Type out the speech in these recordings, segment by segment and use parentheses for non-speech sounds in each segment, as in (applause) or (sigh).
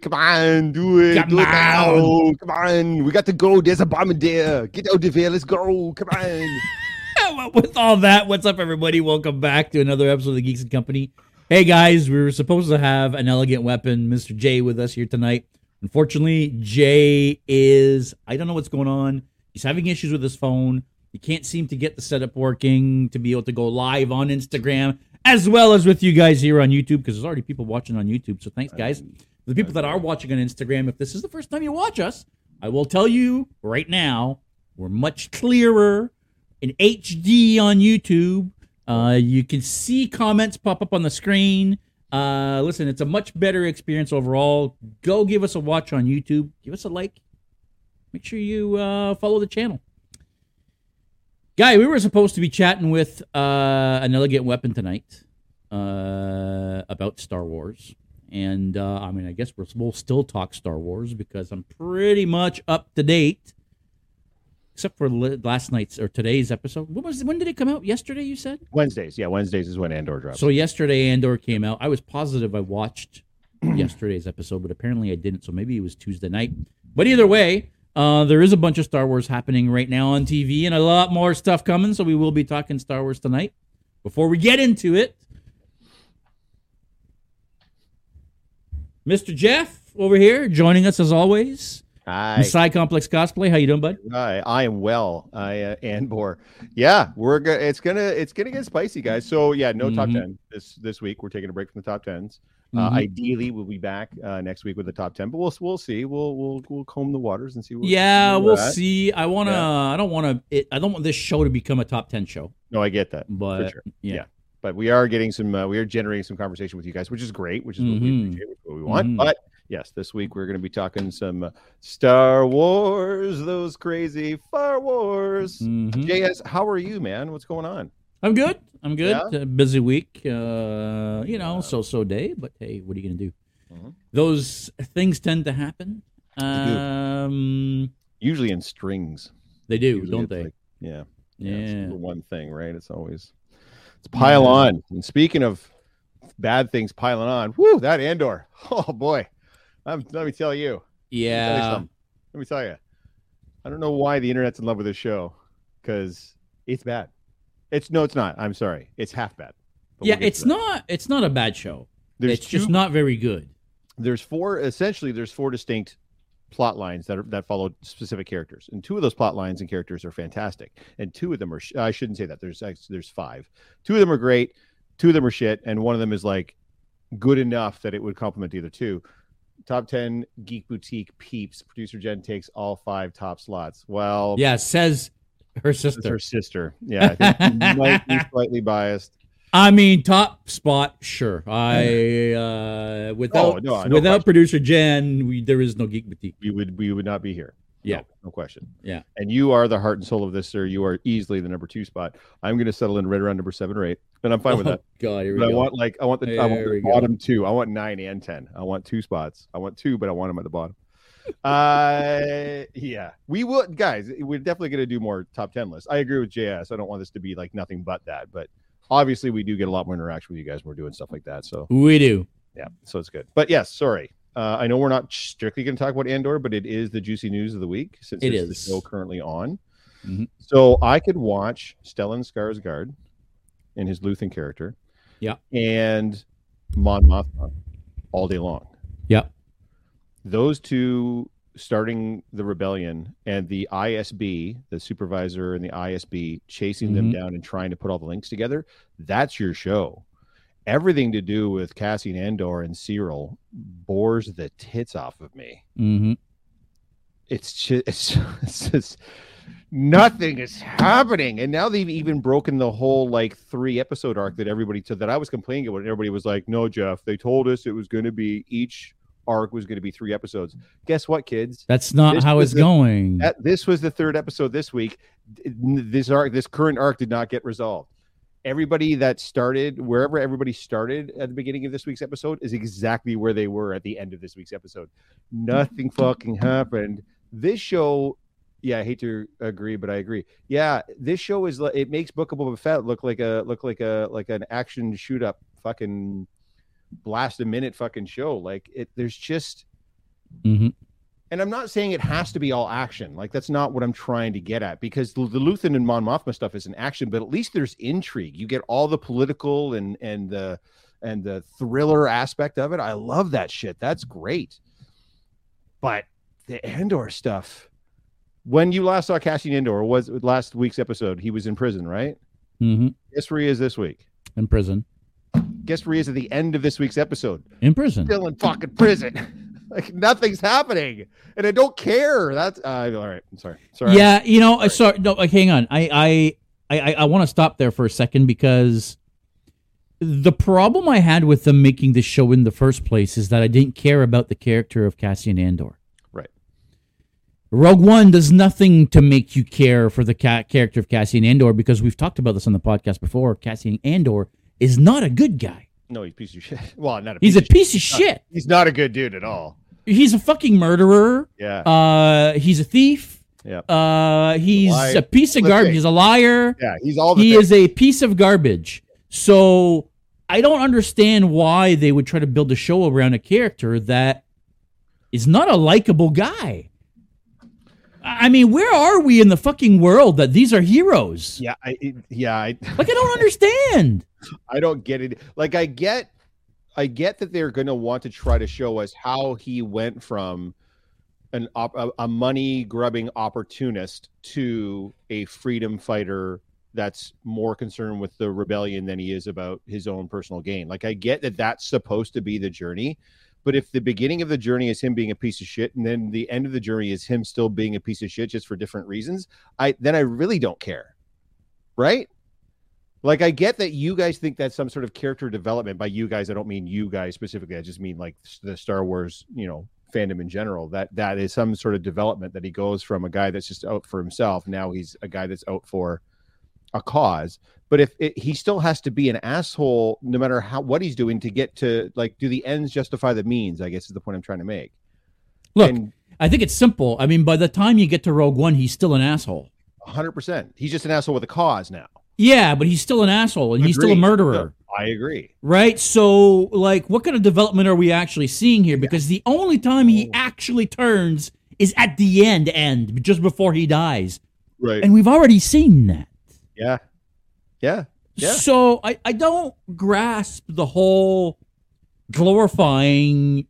Come on, do it. Come do it on. Come on. We got to go. There's a bomb in there. Get out of here. Let's go. Come on. (laughs) With all that, what's up, everybody? Welcome back to another episode of the Geeks and Company. Hey, guys, we were supposed to have an elegant weapon, Mr. J, with us here tonight. Unfortunately, Jay is, I don't know what's going on. He's having issues with his phone. He can't seem to get the setup working to be able to go live on Instagram as well as with you guys here on YouTube because there's already people watching on YouTube. So thanks, guys. For the people that are watching on Instagram, if this is the first time you watch us, I will tell you right now, we're much clearer in HD on YouTube. Uh, you can see comments pop up on the screen. Uh, listen, it's a much better experience overall. Go give us a watch on YouTube. Give us a like. Make sure you uh, follow the channel. Guy, we were supposed to be chatting with uh, an elegant weapon tonight uh, about Star Wars. And uh, I mean, I guess we're, we'll still talk Star Wars because I'm pretty much up to date except for last night's or today's episode. When was when did it come out? Yesterday, you said. Wednesdays. Yeah, Wednesdays is when Andor drops. So yesterday, Andor came out. I was positive I watched (clears throat) yesterday's episode, but apparently I didn't. So maybe it was Tuesday night. But either way, uh, there is a bunch of Star Wars happening right now on TV, and a lot more stuff coming. So we will be talking Star Wars tonight. Before we get into it, Mr. Jeff over here joining us as always. Hi. Psy Complex Cosplay. How you doing, bud? Hi, I am well. I uh, Andor. Yeah, we're go- it's gonna it's gonna get spicy, guys. So yeah, no top Mhm. ten this this week. We're taking a break from the top tens. Uh, Mhm. ideally, we'll be back uh, next week with the top ten, but we'll we'll see. We'll we'll we'll comb the waters and see. What, Yeah, we'll at. see. I want to. Yeah. I don't want to. I don't want this show to become a top ten show. No, I get that. But sure. yeah, Yeah. But we are getting some. Uh, we are generating some conversation with you guys, which is great. Which is what we Mhm. appreciate, what we want. Mhm. But yes, this week we're going to be talking some uh, Star Wars. Those crazy Star Wars. Mhm. JS, how are you, man? What's going on? I'm good. I'm good. Yeah? Uh, busy week. Uh, you know, so so day. But hey, what are you gonna do? Mhm. Those things tend to happen. Um, Usually in strings. they do, Usually don't they? like- yeah. yeah. it's the one thing, right? It's always it's pile on. And speaking of bad things piling on, whoo, that Andor. (laughs) Oh boy. Um, let me tell you. Let me tell you yeah. Let me tell you. I don't know why the internet's in love with this show because it's bad. It's no, it's not. I'm sorry. It's half bad. Yeah, we'll it's not. It's not a bad show. There's it's just not very good. there's four essentially there's four distinct plot lines that are, that follow specific characters and two of those plot lines and characters are fantastic and two of them are sh- i shouldn't say that there's there's five two of them are great two of them are shit and one of them is like good enough that it would complement the other two top 10 geek boutique peeps producer jen takes all five top slots well Yeah, says her sister. her sister yeah i think (laughs) might be slightly biased I mean, top spot, sure. I uh, without no, no without question. producer Jen, we, there is no geek boutique. we would we would not be here. Yeah. no, no question. Yeah. and you are the heart and soul of this, sir. You are easily the number two spot. I'm going to settle in right around number seven or eight, and I'm fine with Oh, that. God, But I want like I want the I want the we go. bottom two. I want nine and ten. I want two spots. I want two, but I want them at the bottom. uh, (laughs) yeah, we will, guys. We're definitely going to do more top ten lists. I agree with JS. I don't want this to be like nothing but that, but obviously we do get a lot more interaction with you guys when we're doing stuff like that. So we do. yeah, so it's good. But yes, sorry. Uh, I know we're not strictly going to talk about Andor, but it is the juicy news of the week since It it's is. the show currently on. Mhm. So I could watch Stellan Skarsgård in his Luthen character, Yeah. and Mon Mothma all day long. Yeah. Those two starting the rebellion and the ISB, the supervisor and the ISB chasing them Mhm. down and trying to put all the links together. That's your show. Everything to do with Cassian Andor and Syril bores the tits off of me. Mm-hmm. It's (laughs) just, it's, it's just nothing is happening. And now they've even broken the whole like three episode arc that everybody so that I was complaining about. And everybody was like, no, Jeff, they told us it was going to be each arc was going to be three episodes. Guess what, kids? That's not This how it's the- going. That, this was the third episode this week. This arc, this current arc did not get resolved. Everybody that started wherever everybody started at the beginning of this week's episode is exactly where they were at the end of this week's episode. Nothing fucking happened. This show, yeah, I hate to agree, but I agree. Yeah, this show is it makes Book of Boba Fett look like a look like a like an action shoot up fucking blast a minute fucking show. Like it, there's just. Mhm. And I'm not saying it has to be all action. Like that's not what I'm trying to get at because the, the Luthen and Mon Mothma stuff is an action, but at least there's intrigue. You get all the political and and the and the thriller aspect of it. I love that shit. That's great. But the Andor stuff. When you last saw Cassian Andor was last week's episode, he was in prison, right? Mm-hmm. Guess where he is this week. In prison. Guess where he is at the end of this week's episode. In prison. Still in fucking prison. (laughs) like nothing's happening, and I don't care. That's uh, all right. I'm sorry. Sorry. Yeah, you know, I sorry. No, like, hang on. I I I, I want to stop there for a second because the problem I had with them making this show in the first place is that I didn't care about the character of Cassian Andor. Right. Rogue One does nothing to make you care for the ca- character of Cassian Andor because we've talked about this on the podcast before. Cassian Andor is not a good guy. No, he's a piece of shit. (laughs) Well, not a. He's piece a of piece of shit. shit. He's not a good dude at all. He's a fucking murderer. Yeah. Uh, he's a thief. yeah. Uh, he's Liar. a piece of Let's garbage. say- He's a liar. Yeah. He's all the. he things. is a piece of garbage. So I don't understand why they would try to build a show around a character that is not a likable guy. I mean, where are we in the fucking world that these are heroes? Yeah. I. Yeah. I. (laughs) Like, I don't understand. I don't get it. Like I get I get that they're going to want to try to show us how he went from an op- a, a money grubbing opportunist to a freedom fighter that's more concerned with the rebellion than he is about his own personal gain. Like I get that that's supposed to be the journey, but if the beginning of the journey is him being a piece of shit and then the end of the journey is him still being a piece of shit just for different reasons, I then I really don't care. Right? Like I get that you guys think that's some sort of character development. By you guys, I don't mean you guys specifically. I just mean like the Star Wars, you know, fandom in general. That that is some sort of development that he goes from a guy that's just out for himself. Now he's a guy that's out for a cause. But if it, he still has to be an asshole, no matter how what he's doing to get to like, do the ends justify the means? I guess is the point I'm trying to make. Look, And I think it's simple. I mean, by the time you get to Rogue One, he's still an asshole. 100, percent he's just an asshole with a cause now. Yeah, but he's still an asshole and he's still a Agreed. murderer. I agree. Right? So, like, what kind of development are we actually seeing here? Because the only time he Oh. actually turns is at the end, end, just before he dies. Right. And we've already seen that. yeah. Yeah. Yeah. So, I, I don't grasp the whole glorifying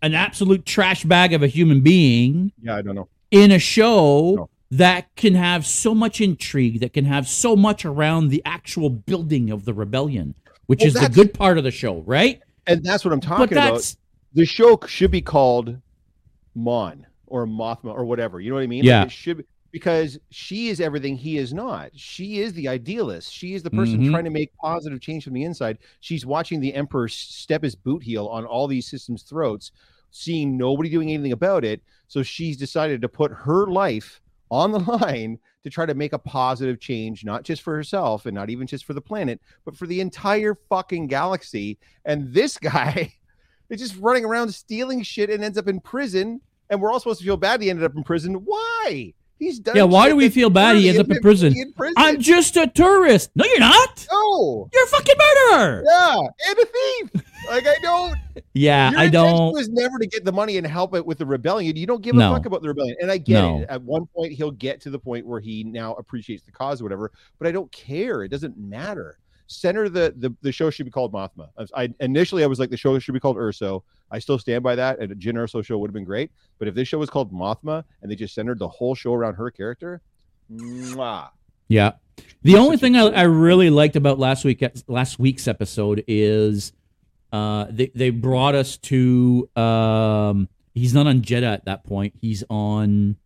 an absolute trash bag of a human being Yeah. I don't know. in a show No. that can have so much intrigue, that can have so much around the actual building of the rebellion, which Well, is the good part of the show, right? And that's what I'm talking about. the show should be called Mon or Mothma or whatever. You know what I mean? Yeah. Like it should be, because she is everything he is not. She is the idealist. She is the person Mhm. trying to make positive change from the inside. She's watching the emperor step his boot heel on all these systems' throats, seeing nobody doing anything about it. So she's decided to put her life on the (laughs) line to try to make a positive change, not just for herself and not even just for the planet, but for the entire fucking galaxy. And this (laughs) guy is just running around stealing shit and ends up in prison. And we're all supposed to feel bad he ended up in prison. Why? He's done. Yeah, why do we feel bad he ends up in prison? in prison. I'm just a tourist. No, you're not. no. You're a fucking murderer. Yeah, and a thief. Like I don't. (laughs) Yeah, I don't. Was never to get the money and help it with the rebellion. You don't give No. a fuck about the rebellion, and I get No. it. At one point, he'll get to the point where he now appreciates the cause or whatever. But I don't care. It doesn't matter. Center the the, the show should be called Mothma. I, I initially I was like the show should be called Erso. I still stand by that. And a Jyn Erso show would have been great. But if this show was called Mothma and they just centered the whole show around her character, mwah. Yeah. The only thing I, I really liked about last week last week's episode is uh they, they brought us to um he's not on Jedha at that point. He's on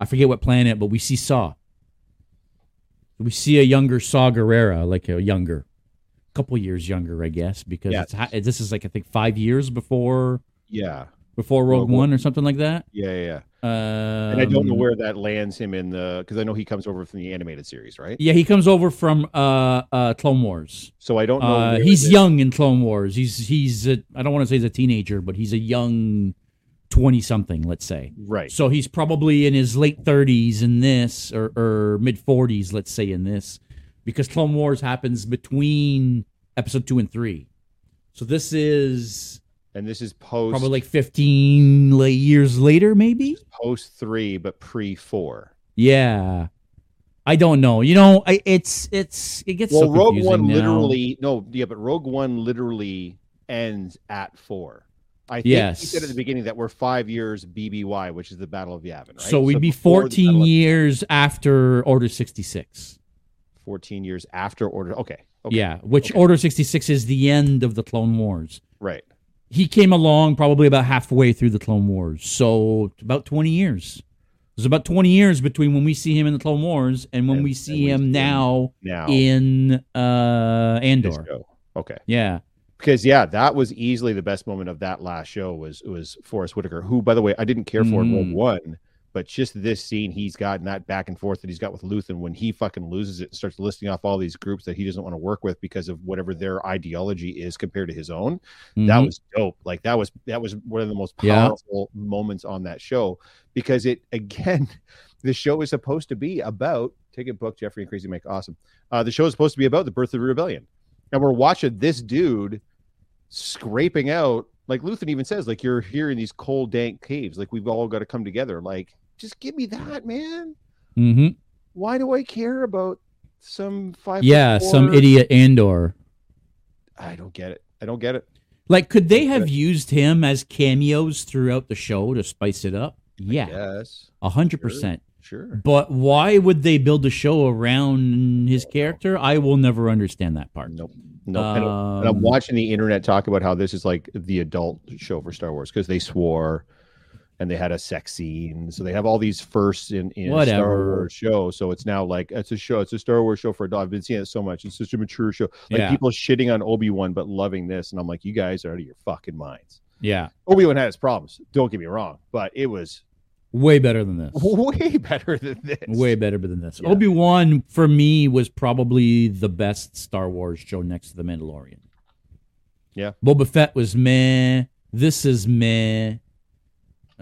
I forget what planet, but we see Saw. We see a younger Saw Gerrera, like a younger, couple years younger, I guess, because Yeah. it's this is like I think five years before yeah, before Rogue, Rogue One. One. or something like that. Yeah, yeah. yeah. Um, And I don't know where that lands him in the because I know he comes over from the animated series, right? Yeah, he comes over from uh, uh, Clone Wars. So I don't know. Uh, he's young in Clone Wars. He's he's a, I don't want to say he's a teenager, but he's a young twenty something, let's say. right? So he's probably in his late thirties in this, or, or mid forties, let's say in this, because Clone Wars happens between episode two and three. So this is and this is post probably like fifteen years later, maybe. post three, but pre four. Yeah, I don't know. You know, I, it's it's it gets Well, so Rogue One now. literally no, yeah, but Rogue One literally ends at four. I think Yes. he said at the beginning that we're five years BBY, which is the Battle of Yavin, right? So we'd be 14 Battle of- years after Order 66. 14 years after Order. Okay, okay, Yeah, which okay. Order 66 is the end of the Clone Wars. right. He came along probably about halfway through the Clone Wars. So about 20 years. There's about 20 years between when we see him in the Clone Wars and when And- we see him now Now in uh Andor. Okay. Yeah. because yeah, that was easily the best moment of that last show was was Forest Whitaker, who by the way I didn't care for in Rogue Mm. One, but just this scene he's got and that back and forth that he's got with Luthen when he fucking loses it and starts listing off all these groups that he doesn't want to work with because of whatever their ideology is compared to his own. That Mhm. was dope. Like that was that was one of the most Yeah. powerful moments on that show because it again, (laughs) the show is supposed to be about take a book Jeffrey and Crazy Mike awesome. Uh, the show is supposed to be about the birth of the rebellion, and we're watching this dude scraping out. Like Luthen even says, like you're here in these cold, dank caves. Like we've all got to come together. Like just give me that, man. Mhm. Why do I care about some five? Yeah, foot some four- idiot Andor. I don't get it. I don't get it. Like could they have used him as cameos throughout the show to spice it up? Yeah. Yes, A hundred percent. sure. But why would they build a show around his character? I will never understand that part. Nope. No. and, and I'm Um, watching the internet talk about how this is like the adult show for Star Wars because they swore and they had a sex scene. So they have all these firsts in, in a Star Wars show. So it's now like it's a show. It's a Star Wars show for adult. I've been seeing it so much. It's such a mature show. Like Yeah. people shitting on Obi Wan but loving this, and I'm like, you guys are out of your fucking minds. Yeah, Obi Wan had its problems. Don't get me wrong, but it was way better than this. (laughs) way better than this. Way better than this. Yeah. Obi Wan for me was probably the best Star Wars show next to the Mandalorian. Yeah. Boba Fett was meh. This is meh.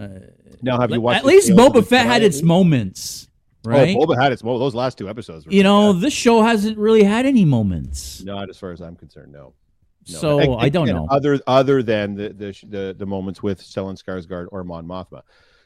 Uh, Now, have you watched? At least Boba Fett had its moments, right? Oh, Boba had its. Well, those last two episodes. Were you know, fantastic. this show hasn't really had any moments. not as far as I'm concerned. No. No. So Ag- I don't know. Other other than the the the, the moments with Stellan Skarsgård or Mon Mothma,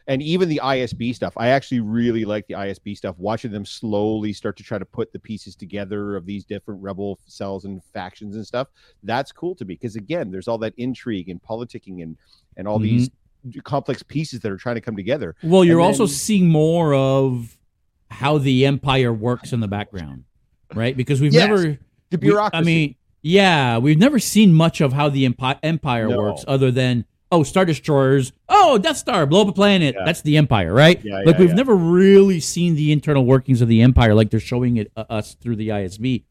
and even the ISB stuff. I actually really like the ISB stuff. Watching them slowly start to try to put the pieces together of these different rebel cells and factions and stuff. That's cool to me because again, there's all that intrigue and politicking and and all these Mm-hmm. Complex pieces that are trying to come together. Well, you're And also seeing more of how the empire works in the background, right? Because we've Yes, never The we- bureaucracy. I mean, yeah, we've never seen much of how the empi- empire No. works other than oh, star destroyers, oh, Death Star, blow up a planet. Yeah. That's the empire, right? Yeah, like yeah, we've yeah. never really seen the internal workings of the empire like they're showing it uh, us through the ISB,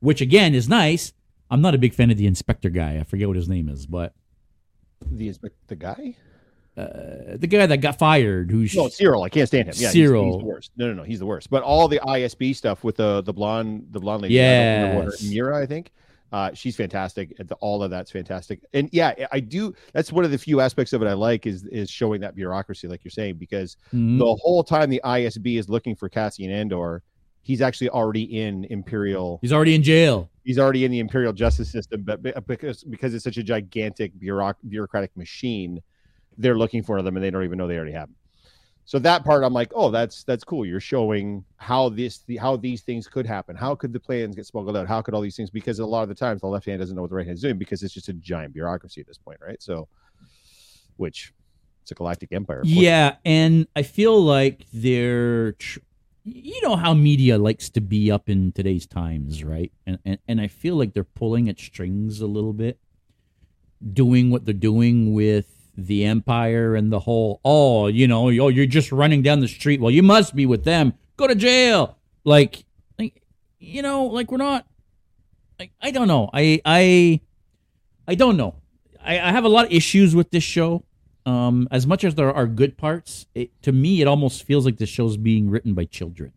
which again is nice. I'm not a big fan of the inspector guy. I forget what his name is, but the inspector the guy. Uh, the guy that got fired, who's No, Syril. I can't stand him. Yeah, he's- Syril. He's, the worst. No, no, no. He's the worst. But all the ISB stuff with the the blonde, the blonde lady. yeah, don't remember what her- Yes. Mira, I think. Uh, she's fantastic. The- all of that's fantastic. And yeah, I do. That's one of the few aspects of it I like is is showing that bureaucracy, like you're saying, because Mhm. the whole time the ISB is looking for Cassian Andor, he's actually already in Imperial. he's already in jail. He's already in the Imperial justice system, but because because it's such a gigantic bureauc- bureaucratic machine, they're looking for them and they don't even know they already have them. So that part, I'm like, oh, that's that's cool. You're showing how this the, how these things could happen. How could the plans get smuggled out? How could all these things? Because a lot of the times the left hand doesn't know what the right hand is doing because it's just a giant bureaucracy at this point, right? So, which it's a galactic empire. Yeah, and I feel like they're, tr- you know, how media likes to be up in today's times, right? And, and and I feel like they're pulling at strings a little bit, doing what they're doing with the empire and the whole. Oh, you know, oh, you're just running down the street. Well, you must be with them. Go to jail. Like, like, you know, like we're not. Like, I don't know. I I I don't know. I, I have a lot of issues with this show Um, as much as there are good parts, it, to me, it almost feels like the show's being written by children.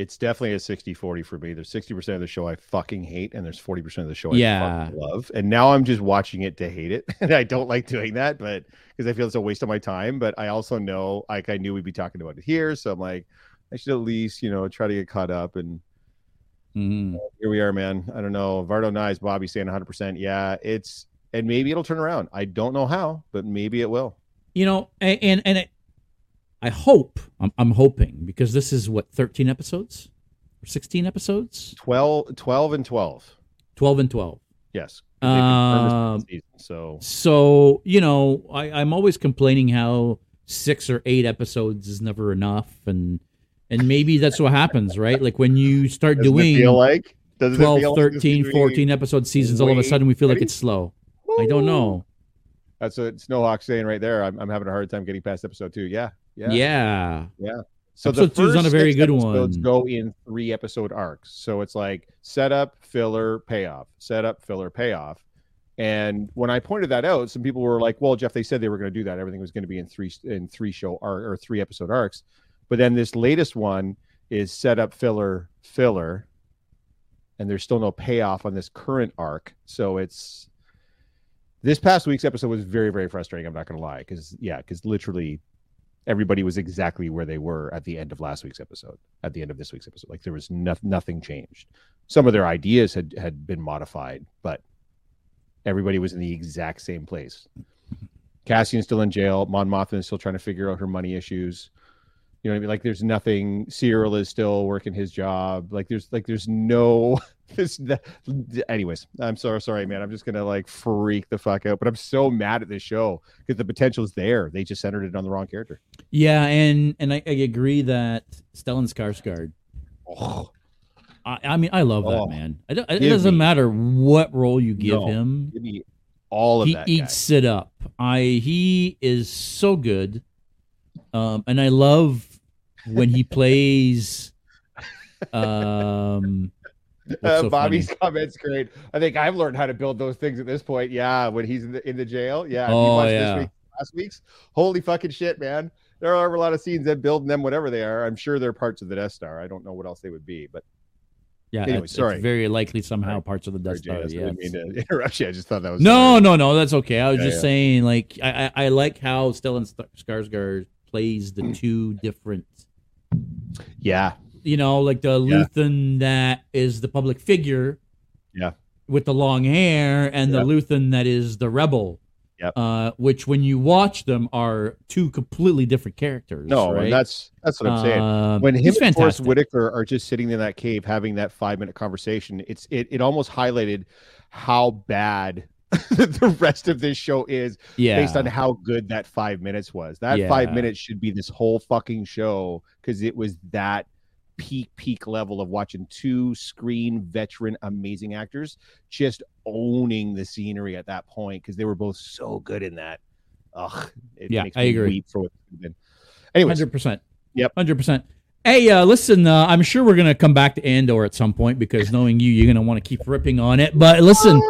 It's definitely a 60-40 for me. There's 60% of the show I fucking hate, and there's 40% of the show I Yeah. fucking love. And now I'm just watching it to hate it. (laughs) And I don't like doing that, but because I feel it's a waste of my time. But I also know like I knew we'd be talking about it here. So I'm like, I should at least, you know, try to get caught up and Mhm. here we are, man. I don't know. Vardo Nice, Bobby saying 100%. Yeah, it's, and maybe it'll turn around. I don't know how, but maybe it will. You know, a- and and it, I hope I'm, I'm hoping because this is what 13 episodes or 16 episodes, 12, 12 and 12. 12 and 12. yes they've confirmed this season, so So you know, I, I'm always complaining how six or eight episodes is never enough, and and maybe that's what happens, right? Like when you start doesn't doing feel like does 12, 13, 14 episode seasons, all of a sudden we feel like it's slow. I don't know. That's what Snowhawk saying right there. I'm, I'm having a hard time getting past episode two. Yeah, yeah. Yeah. So Episode two's not a very good episodes one. Go in three episode arcs. So it's like setup, filler, payoff, setup, filler, payoff. And when I pointed that out, some people were like, "Well, Jeff, they said they were going to do that. Everything was going to be in three in three show arc or three episode arcs." But then this latest one is setup, filler, filler, and there's still no payoff on this current arc. So it's this past week's episode was very, very frustrating. I'm not going to lie, because yeah, because literally everybody was exactly where they were at the end of last week's episode, at the end of this week's episode. Like there was no, nothing changed. Some of their ideas had had been modified, but everybody was in the exact same place. (laughs) Cassian's still in jail. Mon Mothma is still trying to figure out her money issues. You know what I mean? Like there's nothing. Syril is still working his job. Like there's like there's no. (laughs) This. The, anyways, I'm so sorry, man. I'm just gonna like freak the fuck out. But I'm so mad at this show because the potential is there. They just centered it on the wrong character. Yeah, and and I, I agree that Stellan Skarsgård. Oh, I, I mean, I love Oh, that man. I don't, it give doesn't me- matter what role you give No. him. give me all of he that. guy. eats it up. I he is so good, um, and I love when he plays. Um, (laughs) Uh, so Bobby's funny? comments great. I think I've learned how to build those things at this point. Yeah, when he's in the, in the jail. Yeah. Oh, watched yeah. This week, last week's. Holy fucking shit, man. There are a lot of scenes that build them, whatever they are. I'm sure they're parts of the Death Star. I don't know what else they would be, but Yeah, Anyway, it's, sorry. it's very likely somehow Sorry. parts of the Death Star. Jay, I Yeah, mean to (laughs) interrupt you. I just thought that was No, no, no. That's okay. I was Yeah, just yeah. saying, like, I, I, I like how Stellan Skarsgård plays the (clears throat) two different. Yeah, You know, like the Yeah. Luthen that is the public figure. Yeah. With the long hair, and the Yep. Luthen that is the rebel. Yep. Uh, which, when you watch them, are two completely different characters. no, right? and that's that's what I'm saying. Um, when him and Forest. Whitaker are just sitting in that cave having that five minute conversation, it's it it almost highlighted how bad (laughs) the rest of this show is yeah, based on how good that five minutes was. That Yeah. five minutes should be this whole fucking show because it was that peak peak level of watching two screen veteran amazing actors just owning the scenery at that point because they were both so good in that. Ugh, it Yeah, makes I agree. weep for what. Anyways, Hundred percent. Yep. Hundred percent. Hey, uh, listen. Uh, I'm sure we're gonna come back to Andor at some point because knowing you, you're gonna want to keep ripping on it. But listen,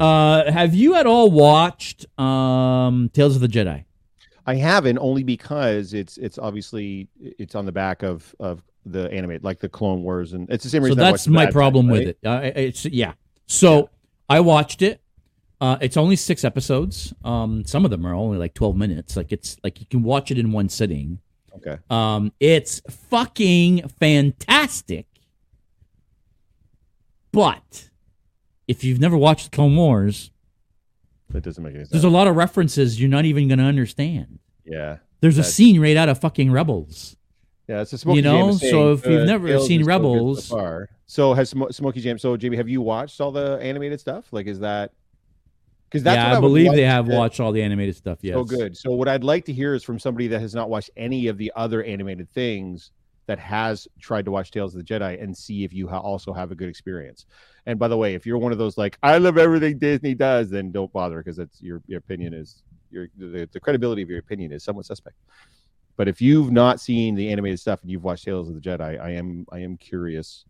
uh, have you at all watched um, Tales of the Jedi? I haven't only because it's it's obviously it's on the back of of the animated like the Clone Wars and it's the same reason. I that's my problem Batch, with it. Uh, it's yeah. So I watched it. Uh, it's only six episodes. Um, some of them are only like 12 minutes. Like it's like you can watch it in one sitting. Okay, Um, it's fucking fantastic. But if you've never watched Clone Wars, that doesn't make any sense. there's a lot of references you're not even going to understand. yeah, There's a scene right out of fucking Rebels. yeah. It's a Smoky You know, Jam is so if you've uh, never seen is so good Rebels- so. So has Smo- Smoky Jam? So Jamie, have you watched all the animated stuff? Like, is that because that's yeah, what I, would believe they have watched all the animated stuff. Yes. So good. So what I'd like to hear is from somebody that has not watched any of the other animated things that has tried to watch Tales of the Jedi and see if you ha- also have a good experience. And by the way, if you're one of those like I love everything Disney does, then don't bother because that's your your opinion is your the, the credibility of your opinion is somewhat suspect. But if you've not seen the animated stuff and you've watched Tales of the Jedi, I am I am curious.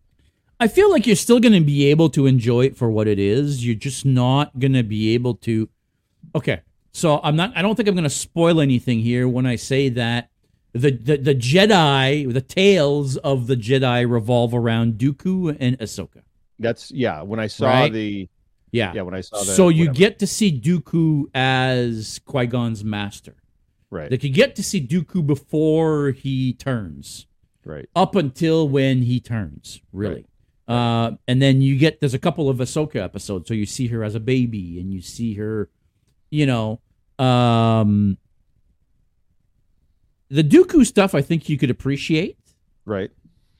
I feel like you're still going to be able to enjoy it for what it is. You're just not going to be able to. Okay, So I'm not. I don't think I'm going to spoil anything here when I say that the, the the Jedi, the tales of the Jedi revolve around Dooku and Ahsoka. That's yeah. When I saw Right? the Yeah. yeah, when I saw the so you whatever. get to see Dooku as Qui Gon's master. right, Like you get to see Dooku before he turns, right, up until when he turns, really. Uh, and then you get there's a couple of Ahsoka episodes, so you see her as a baby, and you see her, you know, um, the Dooku stuff. I think you could appreciate right,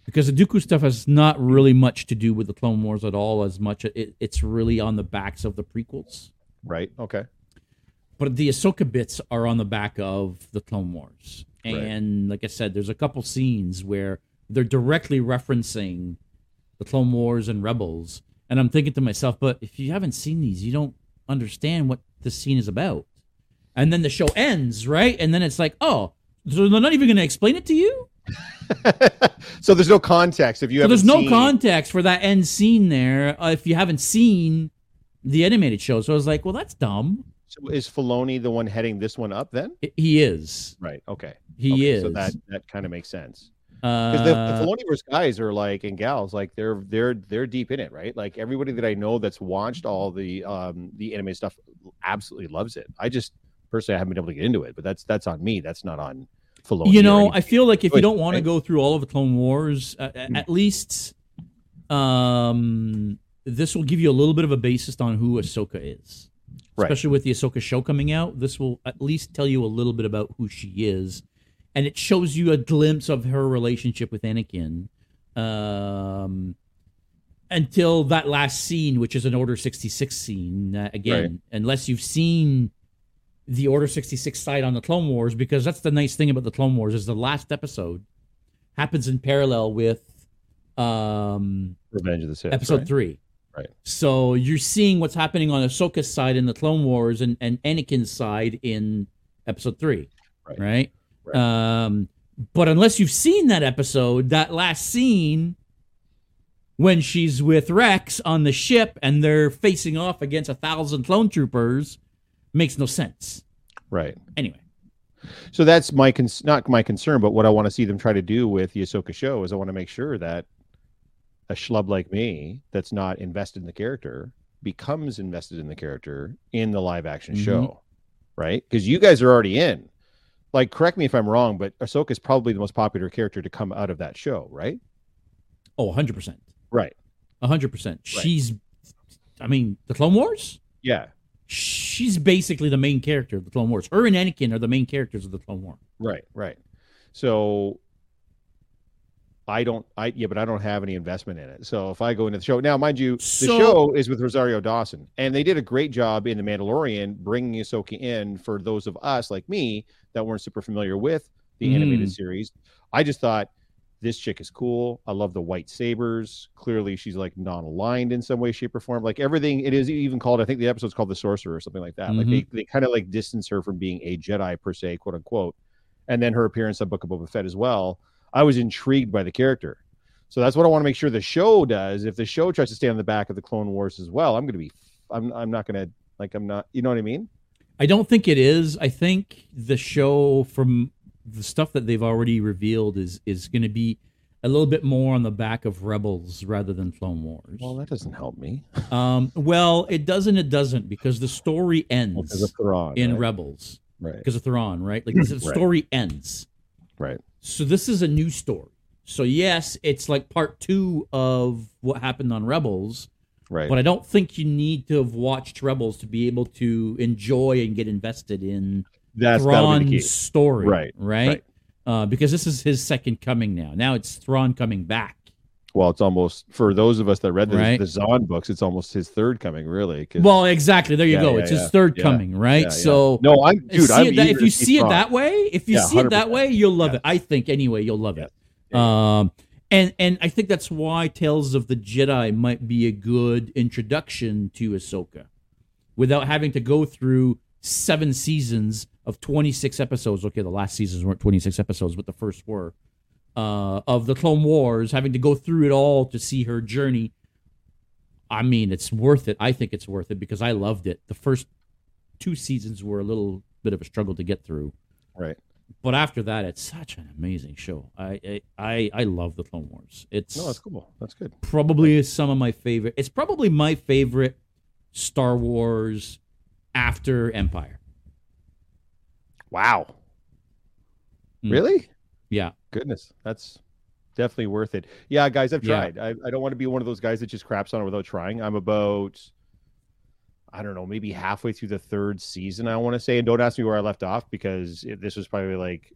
because the Dooku stuff has not really much to do with the Clone Wars at all. As much it, it's really on the backs of the prequels. right. Okay, but the Ahsoka bits are on the back of the Clone Wars. Right. And like I said, there's a couple scenes where they're directly referencing the Clone Wars and Rebels. And I'm thinking to myself, but if you haven't seen these, you don't understand what this scene is about. And then the show ends, right? And then it's like, oh, so they're not even going to explain it to you? (laughs) so there's no context if you So there's no seen- context for that end scene there uh, if you haven't seen the animated show. So I was like, well, that's dumb. So is Filoni the one heading this one up then? He is. Right. Okay. He Okay, is. So that that kind of makes sense uh, because the, the Filoniverse guys are like and gals like they're they're they're deep in it, right? Like everybody that I know that's watched all the um the anime stuff absolutely loves it. I just personally I haven't been able to get into it, but that's that's on me. That's not on Filoni. you know. I feel like if you don't want to go through all of the Clone Wars, uh, Hmm. at least um, this will give you a little bit of a basis on who Ahsoka is. Right. Especially with the Ahsoka show coming out, this will at least tell you a little bit about who she is, and it shows you a glimpse of her relationship with Anakin. Um, until that last scene, which is an Order sixty six scene, uh, again, unless you've seen the Order 66 side on the Clone Wars because that's the nice thing about the Clone Wars is the last episode happens in parallel with um Revenge of the Sith. episode right? 3. Right. So you're seeing what's happening on Ahsoka's side in the Clone Wars and, and Anakin's side in episode 3. Right. Right? Right. Um but unless you've seen that episode, that last scene when she's with Rex on the ship and they're facing off against a thousand clone troopers makes no sense. Right. Anyway, So that's my cons- not my concern, but what I want to see them try to do with the Ahsoka show is I want to make sure that a schlub like me that's not invested in the character becomes invested in the character in the live action Mhm. show, right? Because you guys are already in. Like, correct me if I'm wrong, but Ahsoka is probably the most popular character to come out of that show, right? oh, 100%. Right. 100%. She's, I mean, the Clone Wars? Yeah. She's basically the main character of the Clone Wars. Her and Anakin are the main characters of the Clone War. Right. Right. So I don't I yeah, but I don't have any investment in it. So if I go into the show now, mind you, the So- show is with Rosario Dawson, and they did a great job in The Mandalorian bringing Ahsoka in for those of us like me that weren't super familiar with the animated Mm. series. I just thought this chick is cool. I love the white sabers. Clearly, she's like non-aligned in some way, shape, or form. Like everything, it is even called. I think the episode's called the Sorcerer or something like that. Like mm-hmm. they, they kind of like distance her from being a Jedi per se, quote unquote. And then her appearance on Book of Boba Fett as well. I was intrigued by the character. So that's what I want to make sure the show does. If the show tries to stay on the back of the Clone Wars as well, I'm going to be, I'm, I'm not going to like, I'm not, you know what I mean? I don't think it is. I think the show, from the stuff that they've already revealed, is is going to be a little bit more on the back of Rebels rather than Clone Wars. Well, that doesn't help me. (laughs) Um, well, it doesn't. It doesn't because the story ends of Thrawn, in right? Rebels right, because of Thrawn, right? Like the (clears throat) Right. story ends. right, So this is a new story. So yes, it's like part two of what happened on Rebels, right. but I don't think you need to have watched Rebels to be able to enjoy and get invested in That's that'll the key. Thrawn's story, Right, Right. right. Uh, because this is his second coming now. Now it's Thrawn coming back. Well, it's almost for those of us that read the, Right. the Zahn books. It's almost his third coming, really. Well, exactly. There you Yeah, go. yeah, it's yeah, his third coming, right? So no, I'm dude. see I'm that, if you see see it that way, if you see it that way, you'll love it. I think anyway, you'll love it. Um, and and I think that's why Tales of the Jedi might be a good introduction to Ahsoka, without having to go through seven seasons of twenty six episodes. Okay, the last seasons weren't twenty six episodes, but the first were. Uh, of the Clone Wars, having to go through it all to see her journey. I mean, it's worth it. I think it's worth it because I loved it. The first two seasons were a little bit of a struggle to get through. Right. But after that, it's such an amazing show. I I I, I love the Clone Wars. It's No, that's cool. That's good. probably some of my favorite. It's probably my favorite Star Wars after Empire. Wow. Mm. Really? Yeah. Goodness, that's definitely worth it. Yeah, guys, I've Yeah. tried. I, I don't want to be one of those guys that just craps on it without trying. I'm about, I don't know, maybe halfway through the third season. I want to say, and don't ask me where I left off because it, this was probably like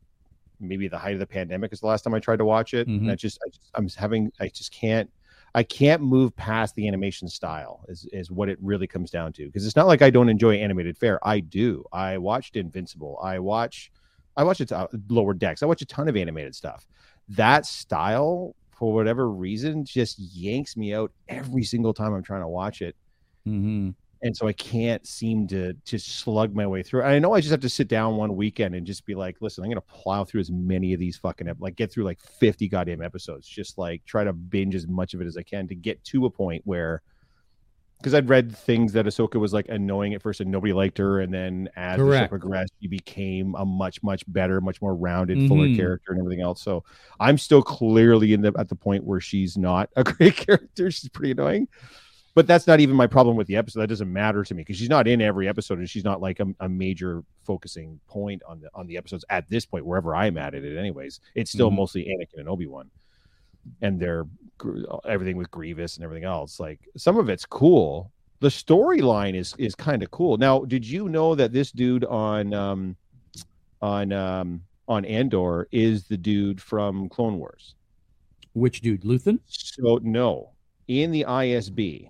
maybe the height of the pandemic is the last time I tried to watch it. Mhm. And I just, I just, I'm having, I just can't. I can't move past the animation style is is what it really comes down to because it's not like I don't enjoy animated fare. I do. I watched Invincible. I watch I watch it uh, lower decks. I watch a ton of animated stuff. That style, for whatever reason, just yanks me out every single time I'm trying to watch it, Mm-hmm. And so I can't seem to to slug my way through. I know I just have to sit down one weekend and just be like, listen, I'm gonna plow through as many of these fucking ep- like get through like 50 goddamn episodes, just like try to binge as much of it as I can to get to a point where because I'd read things that Ahsoka was like annoying at first and nobody liked her, and then as the show progressed, she became a much much better, much more rounded, fuller Mhm. character and everything else. So I'm still clearly in the at the point where she's not a (laughs) great character. She's pretty annoying. But that's not even my problem with the episode. That doesn't matter to me because she's not in every episode and she's not like a, a major focusing point on the on the episodes at this point, wherever I'm at it. Anyways, it's still Mhm. mostly Anakin and Obi Wan, and they're everything with Grievous and everything else. Like some of it's cool. The storyline is is kind of cool. Now, did you know that this dude on um on um on Andor is the dude from Clone Wars? Which dude, Luthen? So no, in the ISB.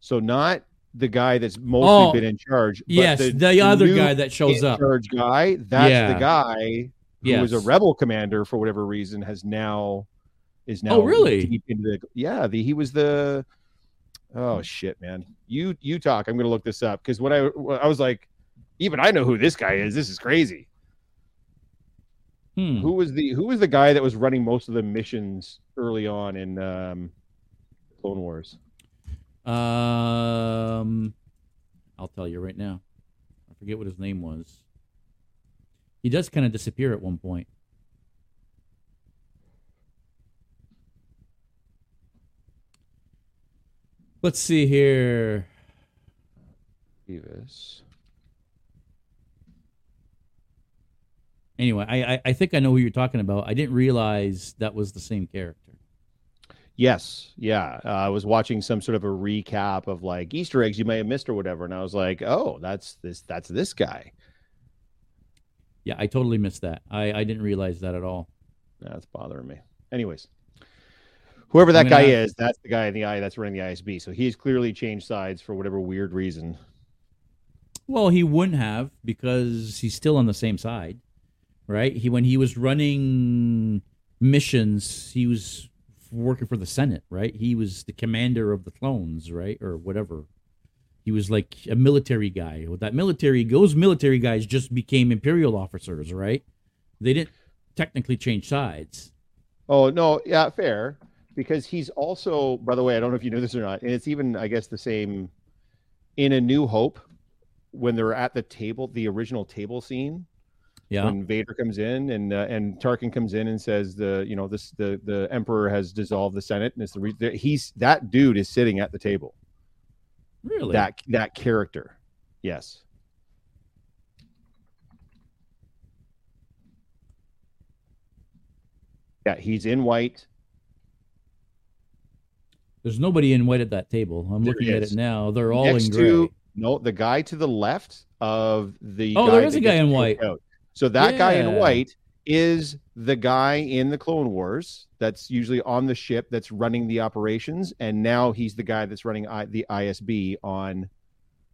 So not the guy that's mostly Oh, been in charge. but Yes, the, other new guy that shows in up. charge guy. That's Yeah. the guy who was a rebel commander for whatever reason has now is now Oh, really? deep into the yeah the he was the oh shit man you you talk I'm gonna look this up because when I I was like even I know who this guy is this is crazy Hmm. who was the who was the guy that was running most of the missions early on in um Clone Wars Um, I'll tell you right now. I forget what his name was. He does kind of disappear at one point. Let's see here. Davis Anyway, I, I I think I know who you're talking about. I didn't realize that was the same character. Yes, yeah. Uh, I was watching some sort of a recap of like Easter eggs you may have missed or whatever, and I was like, "Oh, that's this. That's this guy." Yeah, I totally missed that. I, I didn't realize that at all. That's bothering me. Anyways, whoever that guy is, that's the guy in the eye that's running the ISB. So he's clearly changed sides for whatever weird reason. Well, he wouldn't have because he's still on the same side, right? He when he was running missions, he was working for the Senate, right? He was the commander of the clones, right, or whatever. He was like a military guy. With that military, those military guys just became imperial officers, right? They didn't technically change sides. Oh no, yeah, fair. Because he's also, by the way, I don't know if you know this or not, and it's even, I guess, the same in A New Hope when they're at the table, the original table scene. Yeah. when Vader comes in and uh, and Tarkin comes in and says the you know this the the Emperor has dissolved the Senate and it's the he's that dude is sitting at the table really? that that character yes yeah he's in white There's nobody in white at that table. I'm There looking at it now. They're all next in gray. to no the guy to the left of the Oh, guy there is a guy in white. out. So that guy in white is the guy in the Clone Wars that's usually on the ship that's running the operations, and now he's the guy that's running I, the ISB on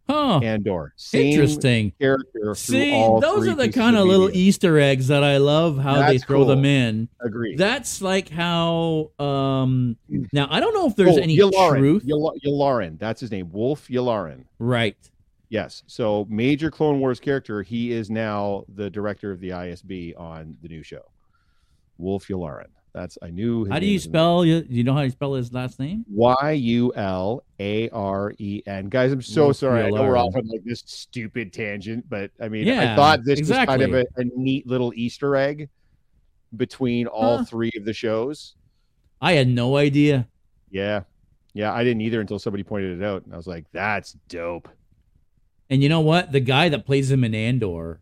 Huh. Andor. Same Interesting. character. See, those are the kind of little. Easter eggs that I love how they That's throw them in. Agree. That's like how um now I don't know if there's Oh, any Yularen. truth. Yul- Yularen. That's his name. Wullf Yularen. Right. Yes. So major Clone Wars character. He is now the director of the ISB on the new show. Wullf Yularen. That's I knew. How do you spell? You, you know how you spell his last name? Y U L A R E N. Guys, I'm so sorry. I know we're off on like this stupid tangent, but I mean, I thought this was kind of a, a neat little Easter egg between all Huh. three of the shows. I had no idea. Yeah. Yeah, I didn't either until somebody pointed it out. And I was like, that's dope. And you know what? The guy that plays him in Andor,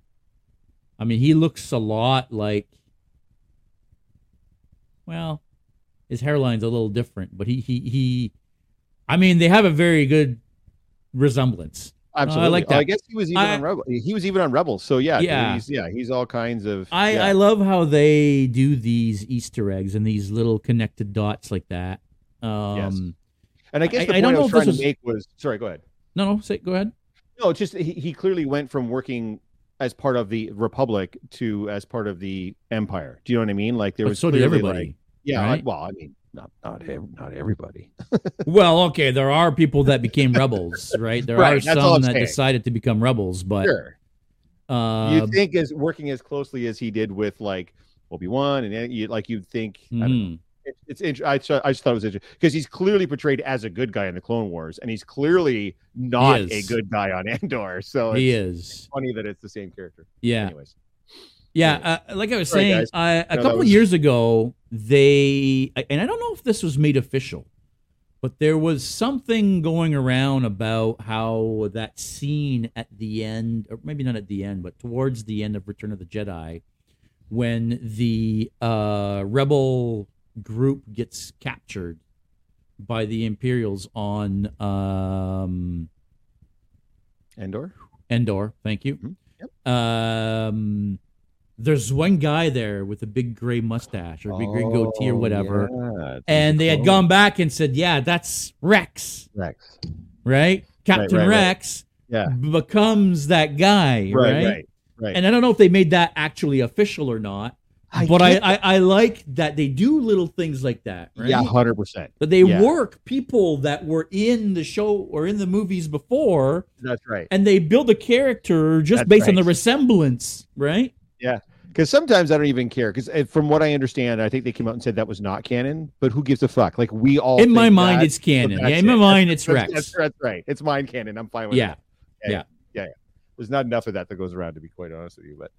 I mean, he looks a lot like. Well, his hairline's a little different, but he he he. I mean, they have a very good resemblance. Absolutely. like Oh, I that. guess he was even I- on Rebel. He was even on Rebels. So yeah, Yeah. he's yeah, he's all kinds of I yeah. I love how they do these Easter eggs and these little connected dots like that. Um, and I guess I- the I point don't I, know was trying was- to make was sorry, go ahead. No, no, say go ahead. No, it's just he, he clearly went from working as part of the Republic to as part of the Empire. Do you know what I mean? Like there But was so did clearly, everybody. like- yeah. Right? well, I mean, not not not everybody. (laughs) well, okay, there are people that became (laughs) rebels, right? There Right, are some that saying. decided to become rebels, but sure. uh, you think as working as closely as he did with like Obi Wan, and you like you'd think. I don't know. It, it's interesting. I, just- I just thought it was interesting because he's clearly portrayed as a good guy in the Clone Wars, and he's clearly not a good guy on (laughs) Andor. So he it's is. funny that it's the same character. Yeah, Anyways, yeah. Uh, like I was Sorry, saying. I, a that couple of was- years ago, they and I don't know if this was made official, but there was something going around about how that scene at the end, or maybe not at the end, but towards the end of Return of the Jedi, when the uh, rebel group gets captured by the Imperials on um, Andor. Endor. Thank you. Mhm. Um, there's one guy there with a big gray mustache or big gray goatee or Oh, whatever, yeah, and the they had gone back and said, "Yeah, that's Rex, Rex. right? Captain right, right. Rex Yeah. becomes that guy, Right, right?" right, right. And I don't know if they made that actually official or not, but I, I I like that they do little things like that, right? Yeah, hundred percent. That they Yeah. work people that were in the show or in the movies before That's right. and they build a character just That's based on the resemblance, right? Yeah, because sometimes I don't even care. Because eh, from what I understand, I think they came out and said that was not canon. But who gives a fuck? Like we all. in my mind, it's canon. Yeah, in my it. mind, it's Rex. That's, that's right. It's mine canon. I'm fine with yeah, that. Yeah. Yeah. Yeah. There's not enough of that that goes around, to be quite honest with you. But.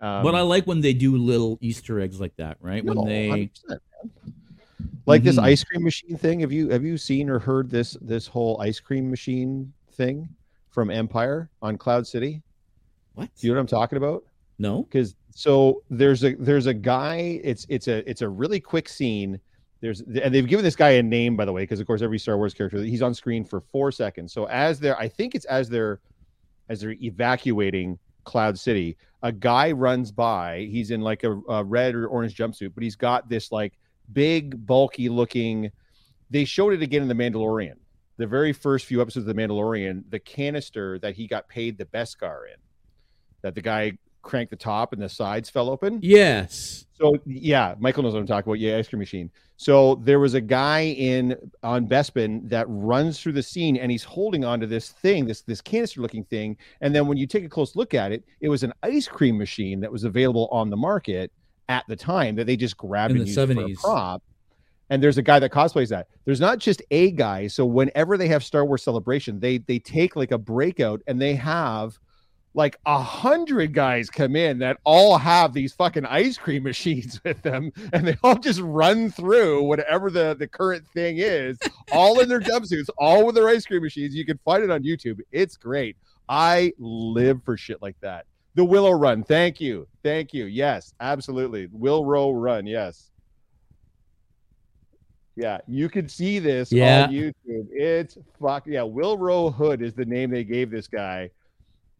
Um, but I like when they do little Easter eggs like that, right? no, when they 100%, man. like this Mhm. ice cream machine thing. Have you have you seen or heard this this whole ice cream machine thing from Empire on Cloud City? what? Do you know what I'm talking about? No, because so there's a there's a guy it's it's a it's a really quick scene there's and they've given this guy a name by the way because of course every star wars character he's on screen for four seconds so as they're i think it's as they're as they're evacuating cloud city. A guy runs by he's in like a, a red or orange jumpsuit but he's got this like big bulky looking they showed it again in the mandalorian. The very first few episodes of the mandalorian the canister that he got paid the beskar in that the guy cranked the top and the sides fell open. yes, So yeah, Michael knows what I'm talking about. Yeah, ice cream machine. So there was a guy in on Bespin that runs through the scene and he's holding onto this thing, this this canister looking thing. And then when you take a close look at it, it was an ice cream machine that was available on the market at the time that they just grabbed In and the used for a 70s. prop. And there's a guy that cosplays that. There's not just a guy. So whenever they have Star Wars Celebration, they they take like a breakout and they have like a hundred guys come in that all have these fucking ice cream (laughs) machines with them, and they all just run through whatever the the current thing is, all in their (laughs) jumpsuits, all with their ice cream machines. You can find it on YouTube. It's great. I live for shit like that. The Willow Run. Thank you. Thank you. Yes, absolutely. Willow Run. Yes. Yeah, you can see this Yeah. on YouTube. It's fuck yeah. Wilrow Hood is the name they gave this guy.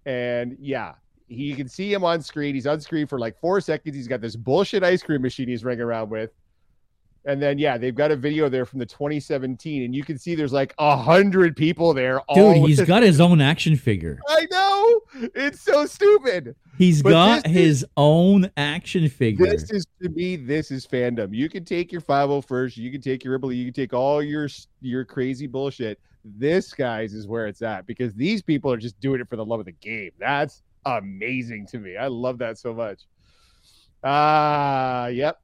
And yeah, he, you can see him on screen. He's on screen for like four seconds. He's got this bullshit ice cream machine he's running around with. And then yeah, they've got a video there from the 2017, and you can see there's like a hundred people there. all dude, he's got his own action figure. I know it's so stupid. He's But got his own action figure. This is to me, this is fandom. You can take your 501st, you can take your Ripley, you can take all your your crazy bullshit. This guys is where it's at because these people are just doing it for the love of the game. That's amazing to me. I love that so much. Ah, yep.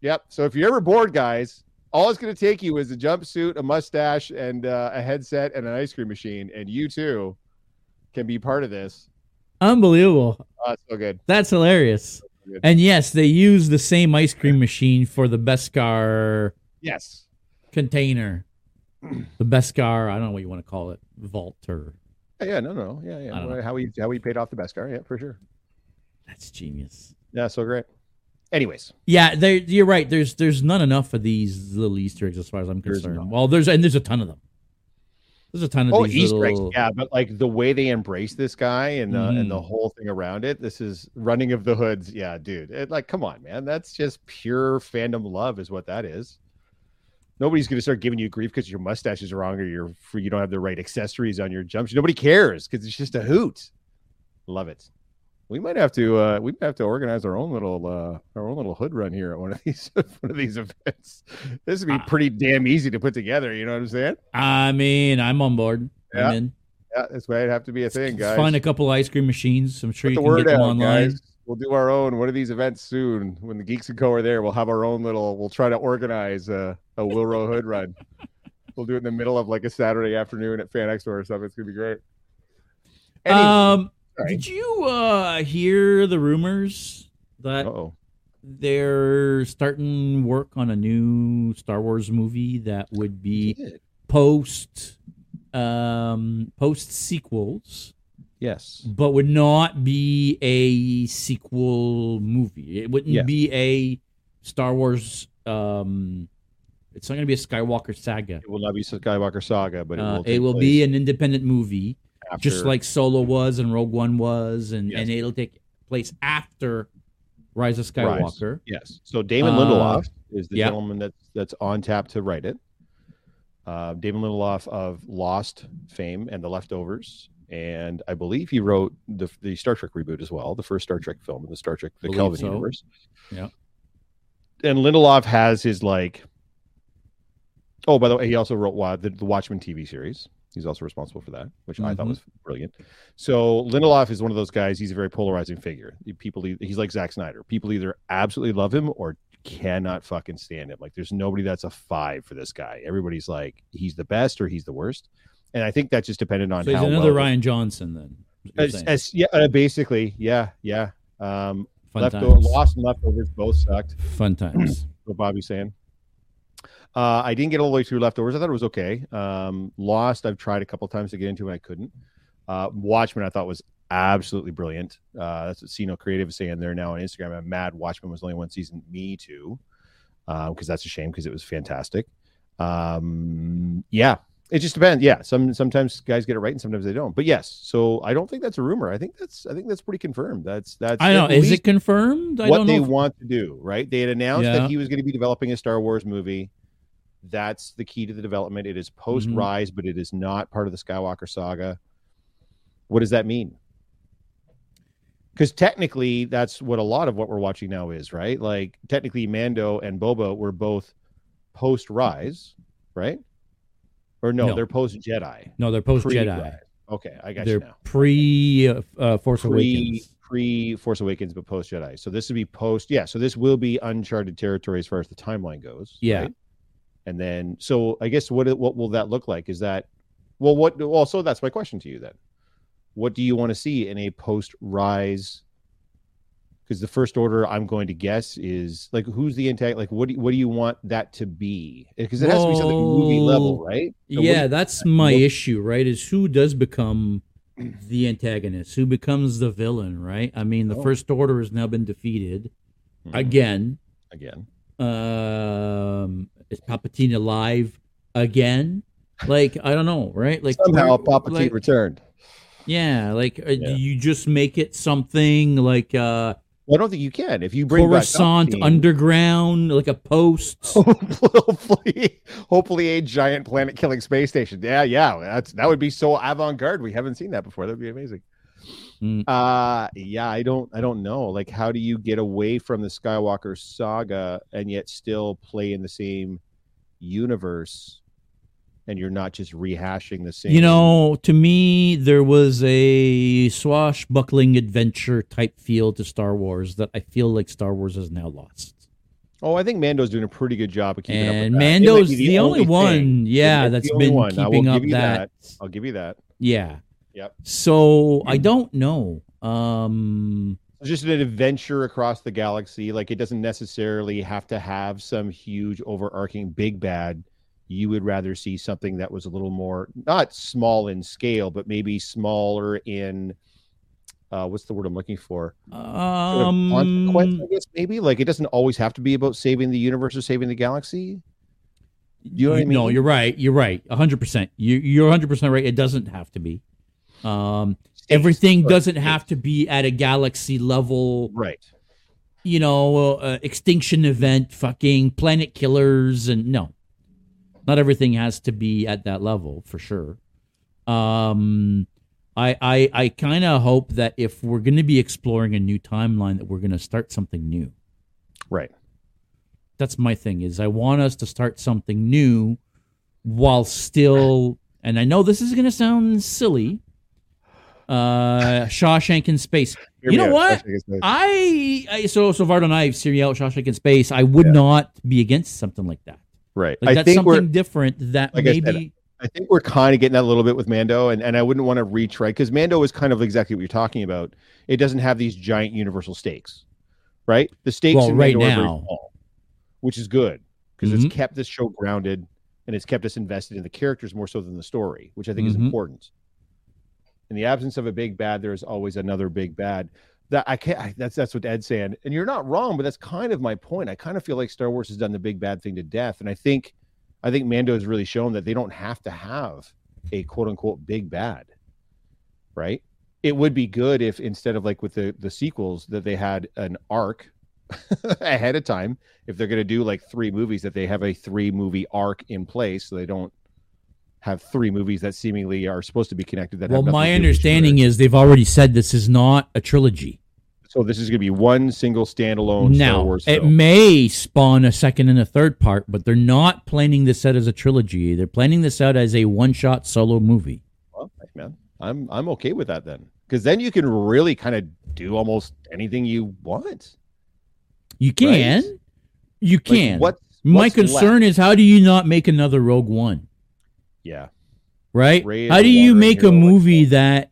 Yep. So if you're ever bored, guys, all it's going to take you is a jumpsuit, a mustache, and uh, a headset and an ice cream machine, and you too can be part of this. Unbelievable. Oh, it's so good. That's hilarious. good. And yes, they use the same ice cream machine for the Beskar Yes. container. The Beskar, I don't know what you want to call it, vault or Yeah, no, no, yeah, yeah. How we how we paid off the Beskar, yeah, for sure. that's genius. Yeah, so great. Anyways, Yeah, there you're right. There's there's not enough of these little Easter eggs as far as I'm There's concerned. not. Well, there's and there's a ton of them. There's a ton of oh, these Easter little, eggs, yeah, but like the way they embrace this guy and uh, and the Mhm. whole thing around it, this is running of the hoods. Yeah, dude, it, like, come on, man, that's just pure fandom love, is what that is. Nobody's gonna start giving you grief because your mustache is wrong or you're you don't have the right accessories on your jumpsuit. Nobody cares because it's just a hoot. Love it. We might have to uh we might have to organize our own little uh our own little hood run here at one of (laughs) these one of these events. This would be Ah. pretty damn easy to put together, you know what I'm saying? I mean, I'm on board. Yeah, I'm in. Yeah, this might have to be a thing, guys. Find a couple ice cream machines. I'm sure Put you the can word get them out, online. guys. We'll do our own one of these events soon. When the Geeks and Co are there, we'll have our own little. We'll try to organize a, a Wilrow Hood run. (laughs) We'll do it in the middle of like a Saturday afternoon at Fan Expo or something. It's gonna be great. Anyway, um, sorry. did you uh hear the rumors that uh-oh. they're starting work on a new Star Wars movie that would be post um post sequels Yes. but would not be a sequel movie it wouldn't Yes. be a star wars um it's not going to be a skywalker saga It will not be a Skywalker Saga, but it uh, will. it will be an independent movie after, just like solo was and rogue one was and Yes. and it'll take place after rise of Rise. skywalker Yes. So Damon Uh, Lindelof is the gentleman that's that's on tap to write it. Uh, Damon Lindelof of Lost fame and The Leftovers, and I believe he wrote the the Star Trek reboot as well, the first Star Trek film in the Star Trek the Kelvin so. universe. Yeah. And Lindelof has his like. Oh, by the way, he also wrote Wa- the, the Watchmen TV series. He's also responsible for that, which I thought Mhm. was brilliant. So Lindelof is one of those guys. He's a very polarizing figure. People, he's like Zack Snyder. People either absolutely love him or cannot fucking stand him. Like, there's nobody that's a five for this guy. Everybody's like, he's the best or he's the worst. And I think that's just dependent on so he's how another well- rian johnson then As, as- yeah, uh, basically, yeah, yeah. Um, fun leftover, times Lost and Leftovers both sucked. fun times (clears throat) What Bobby's saying. Uh, I didn't get all the way through Leftovers. I thought it was okay. Um, Lost, I've tried a couple times to get into and I couldn't. Uh, Watchmen, I thought was absolutely brilliant. Uh, that's what Sino Creative is saying there now on Instagram. I'm mad Watchmen was only one season. Me too, because that's a shame because it was fantastic. Um, yeah, it just depends. Yeah, some sometimes guys get it right and sometimes they don't. But yes, so I don't think that's a rumor. I think that's I think that's pretty confirmed. That's that's i don't know is it confirmed i what they if- want to do, right? They had announced Yeah. that he was going to be developing a Star Wars movie. That's the key to the development. It is post Mm-hmm. Rise, but it is not part of the Skywalker saga. What does that mean? Because technically, that's what a lot of what we're watching now is, right? Like technically, Mando and Boba were both post Rise, right? Or no, No. they're post Jedi. no they're post jedi Okay, I got they're you now. pre uh, uh, force pre awakens pre Force Awakens, but post Jedi. So this would be post. Yeah. So this will be uncharted territory as far as the timeline goes. Yeah. right? And then, so I guess what what will that look like? Is that well? What? Well, so that's my question to you then. What do you want to see in a post Rise? Because the first order, I'm going to guess, is like who's the intact? Like, what do what do you want that to be? Because it has to be something movie level, right? So yeah do- that's my what- issue right is who does become the antagonist who becomes the villain right i mean the Oh. first order has now been defeated Mhm. again again. um is palpatine alive again like i don't know right like Somehow Palpatine like, returned. yeah like uh, Yeah. you just make it something like uh I don't think you can. If you bring coruscant Palpatine- underground like a post (laughs) hopefully, hopefully a giant planet-killing space station. Yeah, yeah, that's that would be so avant-garde. We haven't seen that before. That'd be amazing. Mm. Uh yeah, I don't, I don't know. Like, how do you get away from the Skywalker saga and yet still play in the same universe? And you're not just rehashing the same. You know, to me, there was a swashbuckling adventure type feel to Star Wars that I feel like Star Wars has now lost. Oh, I think Mando's doing a pretty good job of keeping up. and that. It might Mando's be the, only, thing. one, yeah, that's the only been one. Keeping up you that. I'll give you that. Yeah. Yep. So I don't know. Um, It's just an adventure across the galaxy. Like it doesn't necessarily have to have some huge overarching big bad. You would rather see something that was a little more not small in scale, but maybe smaller in uh what's the word I'm looking for? Of consequence, um, I guess maybe. Like it doesn't always have to be about saving the universe or saving the galaxy. You know what I No, you're right. You're right. hundred percent. You you're hundred percent right. It doesn't have to be. Um, everything doesn't have to be at a galaxy level. Right. You know, uh, extinction event, fucking planet killers, and no, not everything has to be at that level for sure. Um, I I I kind of hope that if we're going to be exploring a new timeline, that we're going to start something new. Right. that's my thing is I want us to start something new while still and I know this is going to sound silly uh Shawshank in space. (laughs) You know what? I. I, so so Vardo and I Siri out Shawshank in space. I would Yeah. not be against something like that. Right. Like I that's think we're something different that like I said, maybe I think we're kind of getting that a little bit with Mando, and, and I wouldn't want to reach right because Mando is kind of exactly what you're talking about. It doesn't have these giant universal stakes, right? The stakes Well, in right Mando now. small, which is good because Mhm. it's kept this show grounded and it's kept us invested in the characters more so than the story, which I think Mhm. is important. In the absence of a big bad, there is always another big bad. That I can't. I, that's that's what Ed's saying, and you're not wrong, but that's kind of my point. I kind of feel like Star Wars has done the big bad thing to death, and I think I think Mando has really shown that they don't have to have a quote unquote big bad, right? It would be good if instead of like with the the sequels that they had an arc (laughs) ahead of time. If they're going to do like three movies, that they have a three movie arc in place, so they don't have three movies that seemingly are supposed to be connected. That well my to do with each understanding is they've already said this is not a trilogy. so. This is going to be one single standalone Star Now, Wars it may spawn a second and a third part, but they're not planning this out as a trilogy. They're planning this out as a one-shot solo movie. Well, man, I'm I'm okay with that then, because then you can really kind of do almost anything you want. You can, Right. you Like, can. what? My concern is how do you not make another Rogue One? Yeah, Right? Ray how do you make a hero, like movie that.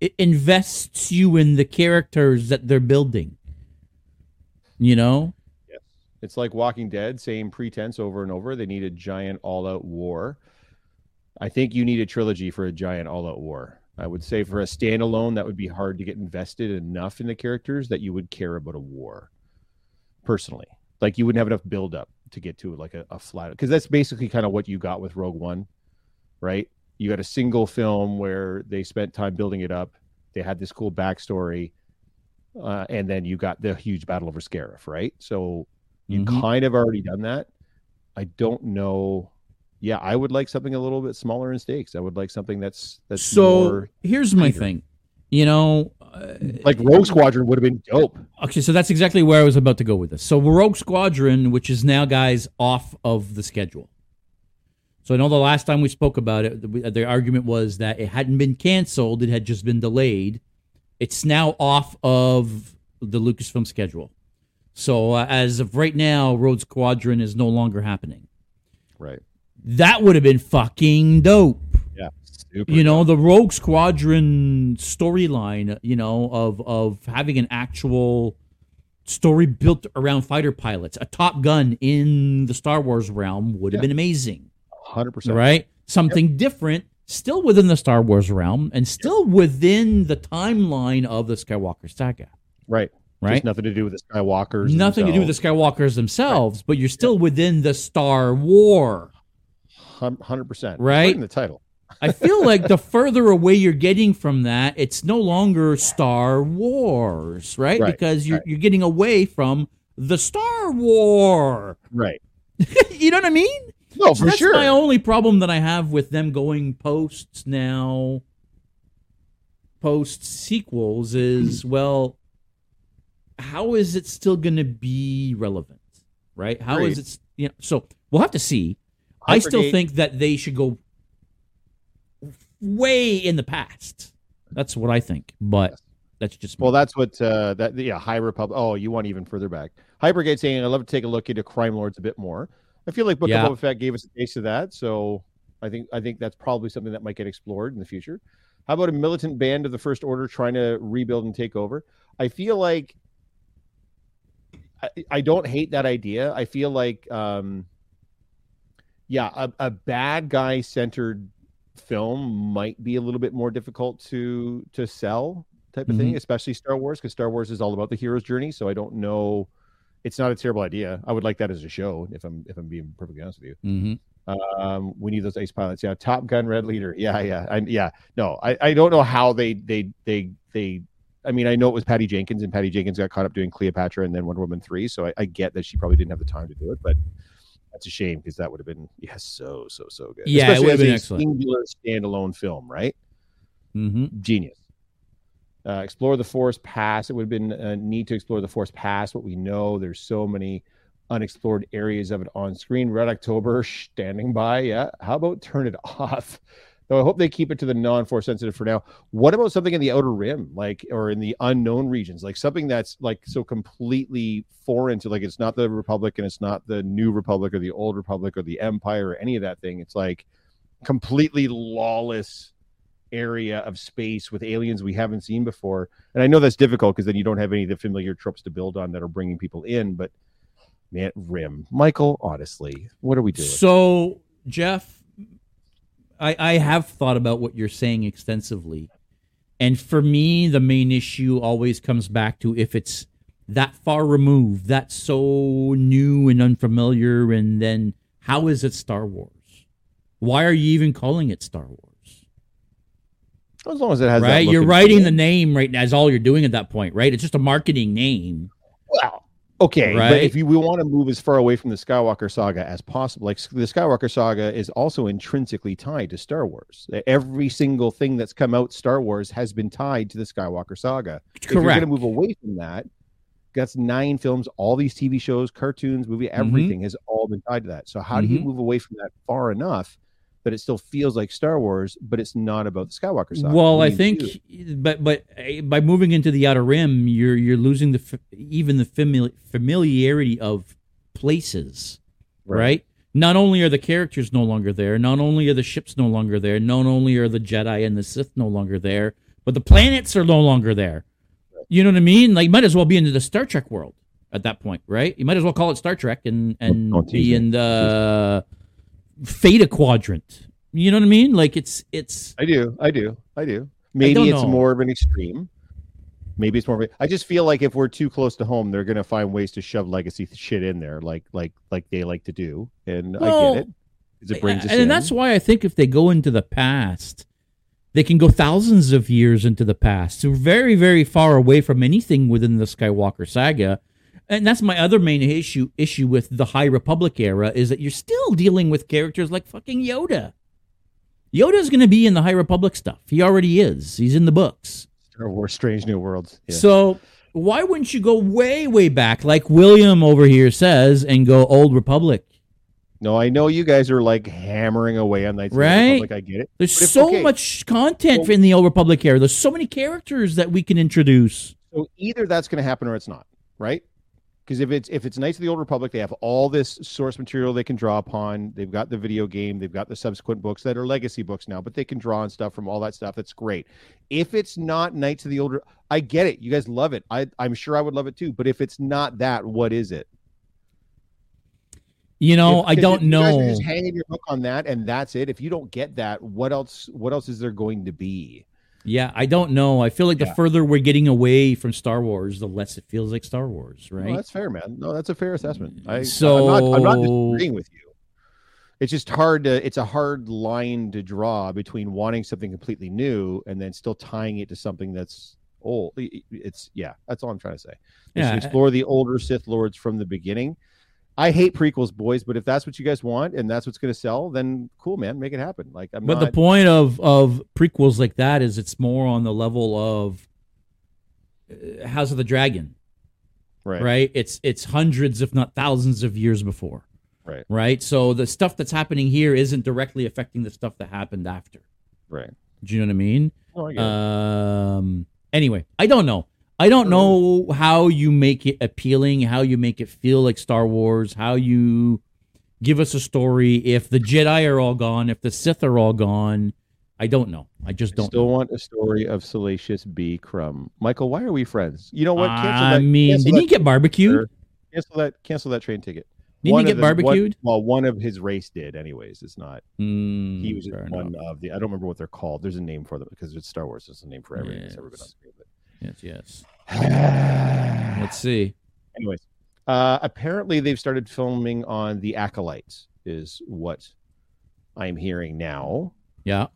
that invests you in the characters that they're building? You know? yes. It's like Walking Dead, same pretense over and over. They need a giant all-out war. I think you need a trilogy for a giant all-out war. I would say for a standalone, that would be hard to get invested enough in the characters that you would care about a war. Personally, like you wouldn't have enough build-up to get to like a, a flat because that's basically kind of what you got with Rogue One, right? You got a single film where they spent time building it up. They had this cool backstory, uh, and then you got the huge battle over Scarif, right? So you Mhm. kind of already done that. I don't know. Yeah, I would like something a little bit smaller in stakes. I would like something that's that's So here's my tighter. thing. You know, uh, like Rogue Squadron would have been dope. Okay, so that's exactly where I was about to go with this. So Rogue Squadron, which is now guys off of the schedule. So I know the last time we spoke about it, the, the argument was that it hadn't been canceled; it had just been delayed. It's now off of the Lucasfilm schedule. So uh, as of right now, Rogue Squadron is no longer happening. Right. That would have been fucking dope Yeah. Super you know dope. the rogue squadron storyline you know of of having an actual story built around fighter pilots a top gun in the star wars realm would have Yeah. been amazing hundred percent. right something different still within the star wars realm and still within the timeline of the skywalker saga Right. right Just nothing to do with the Skywalkers. nothing to do with the skywalkers themselves but you're still within the star war hundred percent. Right? in the title. (laughs) I feel like the further away you're getting from that, it's no longer Star Wars, right? Right, Because you're right. you're getting away from the Star War. Right. (laughs) you know what I mean? No, for That's sure. my only problem that I have with them going posts now, post sequels is (clears throat) well, how is it still going to be relevant, right? How is it? You know, so we'll have to see. I still think that they should go way in the past. That's what I think. But That's just Well, that's what uh, that yeah, High Republic. Oh, you want even further back? Hypergate saying I'd love to take a look into crime lords a bit more. I feel like Book Yeah. of Boba Fett gave us a taste of that, so I think I think that's probably something that might get explored in the future. How about a militant band of the First Order trying to rebuild and take over? I feel like I, I don't hate that idea. I feel like um, yeah, a, a bad guy centered film might be a little bit more difficult to to sell type of thing, especially Star Wars, because Star Wars is all about the hero's journey. So I don't know. It's not a terrible idea. I would like that as a show, if I'm if I'm being perfectly honest with you. hmm Um, we need those ace pilots. Yeah, Top Gun, Red Leader. Yeah, yeah, I, yeah. No, I, I don't know how they they they they. I mean, I know it was Patty Jenkins, and Patty Jenkins got caught up doing Cleopatra and then Wonder Woman three. So I, I get that she probably didn't have the time to do it, but that's a shame because that would have been yeah, so so so good. Yeah, it Especially would have been a excellent. Singular standalone film, right? hmm Genius. Uh, explore the Forest Pass. It would have been uh, neat to explore the Forest Pass. What we know, there's so many unexplored areas of it on screen. Red October (laughs) standing by. Yeah. How about turn it (laughs) off? Though I hope they keep it to the non-force sensitive for now. What about something in the outer rim, like or in the unknown regions, like something that's like so completely foreign to like it's not the Republic and it's not the New Republic or the Old Republic or the Empire or any of that thing. It's like completely lawless area of space with aliens we haven't seen before. And I know that's difficult because then you don't have any of the familiar tropes to build on that are bringing people in. But man, Rim, Michael, honestly, what are we doing? So, Jeff, I, I have thought about what you're saying extensively. And for me, the main issue always comes back to if it's that far removed, that's so new and unfamiliar, and then how is it Star Wars? Why are you even calling it Star Wars? As long as it has that Right? You're writing the name right now, is all you're doing at that point, right? It's just a marketing name. Well, okay, Right? but if you, we want to move as far away from the Skywalker saga as possible, like the Skywalker saga is also intrinsically tied to Star Wars. Every single thing that's come out Star Wars has been tied to the Skywalker saga. Correct. If you're going to move away from that, that's nine films, all these TV shows, cartoons, movie, Mm-hmm. everything has all been tied to that. So how do you move away from that far enough that it still feels like Star Wars, but it's not about the Skywalker saga? Well, I you think, but but uh, by moving into the outer rim, you're you're losing the even the famili- familiarity of places, right. Not only are the characters no longer there, not only are the ships no longer there, not only are the Jedi and the Sith no longer there, but the planets are no longer there. You know what I mean? Like, might as well be into the Star Trek world at that point, right? You might as well call it Star Trek and and Don't be in the Theta Quadrant. You know what I mean? Like, it's it's I do. I do. I do. Maybe don't it's know. more of an extreme. Maybe it's more. Of a, I just feel like if we're too close to home, they're going to find ways to shove legacy shit in there, like like like they like to do, and I get it. It brings us and in. that's why I think if they go into the past, they can go thousands of years into the past, so very, very far away from anything within the Skywalker saga. And that's my other main issue issue with the High Republic era is that you're still dealing with characters like fucking Yoda. Yoda's going to be in the High Republic stuff. He already is. He's in the books. Star Wars: Strange New Worlds. Yeah. So why wouldn't you go way, way back, like William over here says, and go Old Republic? no, I know you guys are like hammering away on Knights the Right? Republic. I get it. There's so okay. much content Well- in the Old Republic era. There's so many characters that we can introduce. So either that's going to happen or it's not, right? Because if it's if it's Knights of the Old Republic, they have all this source material they can draw upon. They've got the video game, they've got the subsequent books that are legacy books now, but they can draw on stuff from all that stuff. That's great. If it's not Knights of the Old, I get it. You guys love it. I I'm sure I would love it too. But if it's not that, what is it? You know, If- I don't if you guys are know. just hanging your hook on that, and that's it. If you don't get that, what else? What else is there going to be? Yeah, I don't know. I feel like the Yeah. further we're getting away from Star Wars, the less it feels like Star Wars, No, right? that's fair, man. No, that's a fair assessment. I, So- I'm not, I'm not disagreeing with you. It's just hard to. It's a hard line to draw between wanting something completely new and then still tying it to something that's old. It's yeah. That's all I'm trying to say. Yeah. explore the older Sith lords from the beginning. I hate prequels, boys, but if that's what you guys want and that's what's going to sell, then cool, man. Make it happen. Like I'm but not. the point of of prequels like that is it's more on the level of uh, House of the Dragon, right. right? It's it's hundreds, if not thousands, of years before, Right. right? So the stuff that's happening here isn't directly affecting the stuff that happened after. Right. Do you know what I mean? Oh, I. Um, Anyway, I don't know. I don't know how you make it appealing, how you make it feel like Star Wars, how you give us a story if the Jedi are all gone, if the Sith are all gone. I don't know. I just don't still know. want a story of Salacious B. Crumb. Michael, why are we friends? You know what? Cancel I that- mean, didn't he get barbecued? Cancel that. Cancel that train ticket. Didn't he get the- one- barbecued? well, one of his race did, anyways. It's not. Mm, He was one enough. of the. I don't remember what they're called. There's a name for them because it's Star Wars. There's a name for everything that's ever been on screen. Yes, yes. Let's see. anyways, uh, apparently they've started filming on the Acolytes. Is what I'm hearing now, Yeah.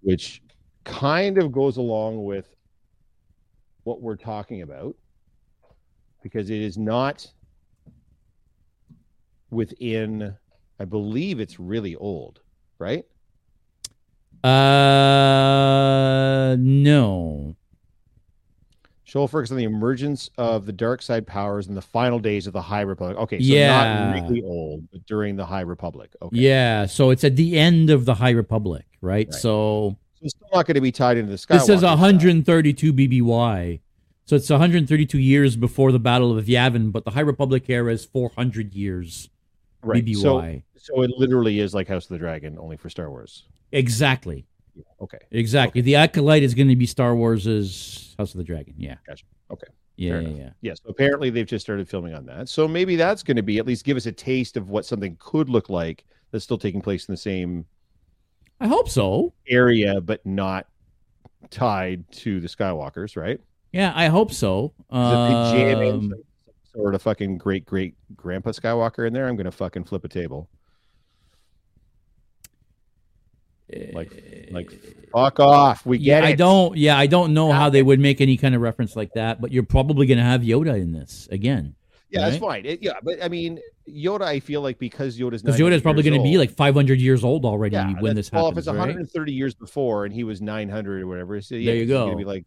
which kind of goes along with what we're talking about because it is not within. I believe it's really old, right? Uh, no. Show focus on the emergence of the dark side powers in the final days of the High Republic. Okay, so Yeah. not really old, but during the High Republic. Okay, Yeah. So it's at the end of the High Republic, right? Right. So so it's still not going to be tied into the Skywalker. this is stuff. 132 BBY. So it's 132 years before the Battle of Yavin, but the High Republic era is 400 years right. So, BBY. so it literally is like House of the Dragon, only for Star Wars. exactly. Okay, Exactly. The Acolyte is going to be Star Wars's House of the Dragon. Yeah. Gotcha. Okay. Yeah, yeah, yeah. yes. apparently they've just started filming on that. So maybe that's going to be at least give us a taste of what something could look like that's still taking place in the same I hope so. area, but not tied to the Skywalkers, right? Yeah, I hope so. Is if they jam in Um, sort of fucking great great grandpa Skywalker in there, I'm gonna fucking flip a table. Like like fuck off. We yeah, get I it. don't. Yeah, I don't know how they would make any kind of reference like that. But you're probably going to have Yoda in this again, Yeah, that's fine. It- yeah, but I mean Yoda, I feel like because Yoda's because 900 Yoda's probably going to be like 500 years old already yeah, when this well, happens, if it's right? 130 years before and he was 900 or whatever, so yeah, There you he's gonna go. be like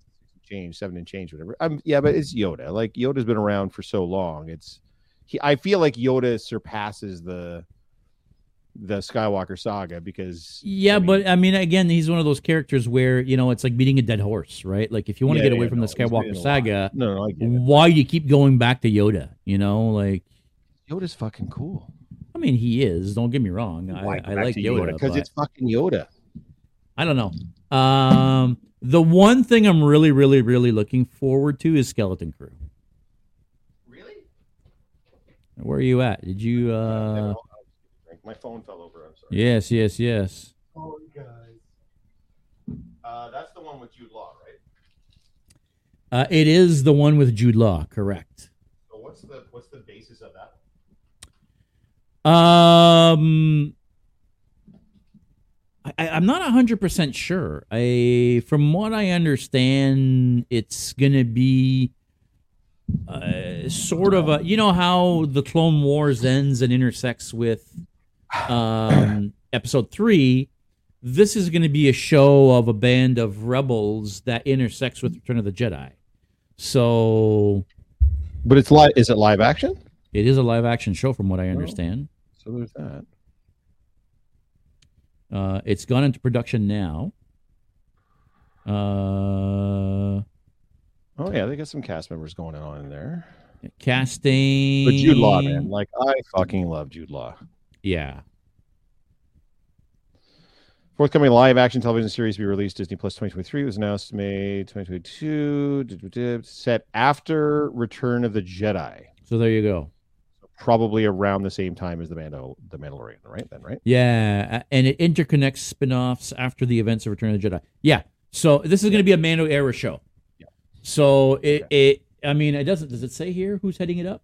change, seven and change, whatever. Um, yeah, but it's Yoda. Like Yoda's been around for so long. It's he. I feel like Yoda surpasses the the Skywalker saga because Yeah, I mean, but I mean, again, he's one of those characters where you know it's like beating a dead horse, right? Like if you want to Yeah, get away yeah, from no, the he's been in Skywalker saga, no, no, I get it. why you keep going back to Yoda? You know, like Yoda's fucking cool. I mean, he is. Don't get me wrong. I, Why go I like Yoda because it's fucking Yoda. I don't know. Um, the one thing I'm really, really, really looking forward to is Skeleton Crew. Really? Where are you at? Did you? uh My phone fell over. I'm sorry. Yes, yes, yes. Oh, guys. Uh, that's the one with Jude Law, right? Uh, it is the one with Jude Law, correct? So what's the what's the basis of that? Um, I, I- I'm not hundred percent sure. I, from what I understand, it's gonna be uh, sort of a. You know how the Clone Wars ends and intersects with um, (clears throat) Episode Three. This is going to be a show of a band of rebels that intersects with Return of the Jedi. So But it's live. Is it live action? it is a live action show, from what I understand. So there's that. Uh, it's gone into production now. Uh, Oh yeah, they got some cast members going on in there. casting. But Jude Law, man, like I fucking love Jude Law. Yeah. Forthcoming live action television series to be released Disney Plus 2023 was announced May 2022. Set after Return of the Jedi, So there you go. probably around the same time as the Mando, the Mandalorian, right? Then, right? Yeah, and it interconnects spin-offs after the events of Return of the Jedi. Yeah. So this is going to be a Mando era show. Yeah. So it it I mean it doesn't does it say here who's heading it up?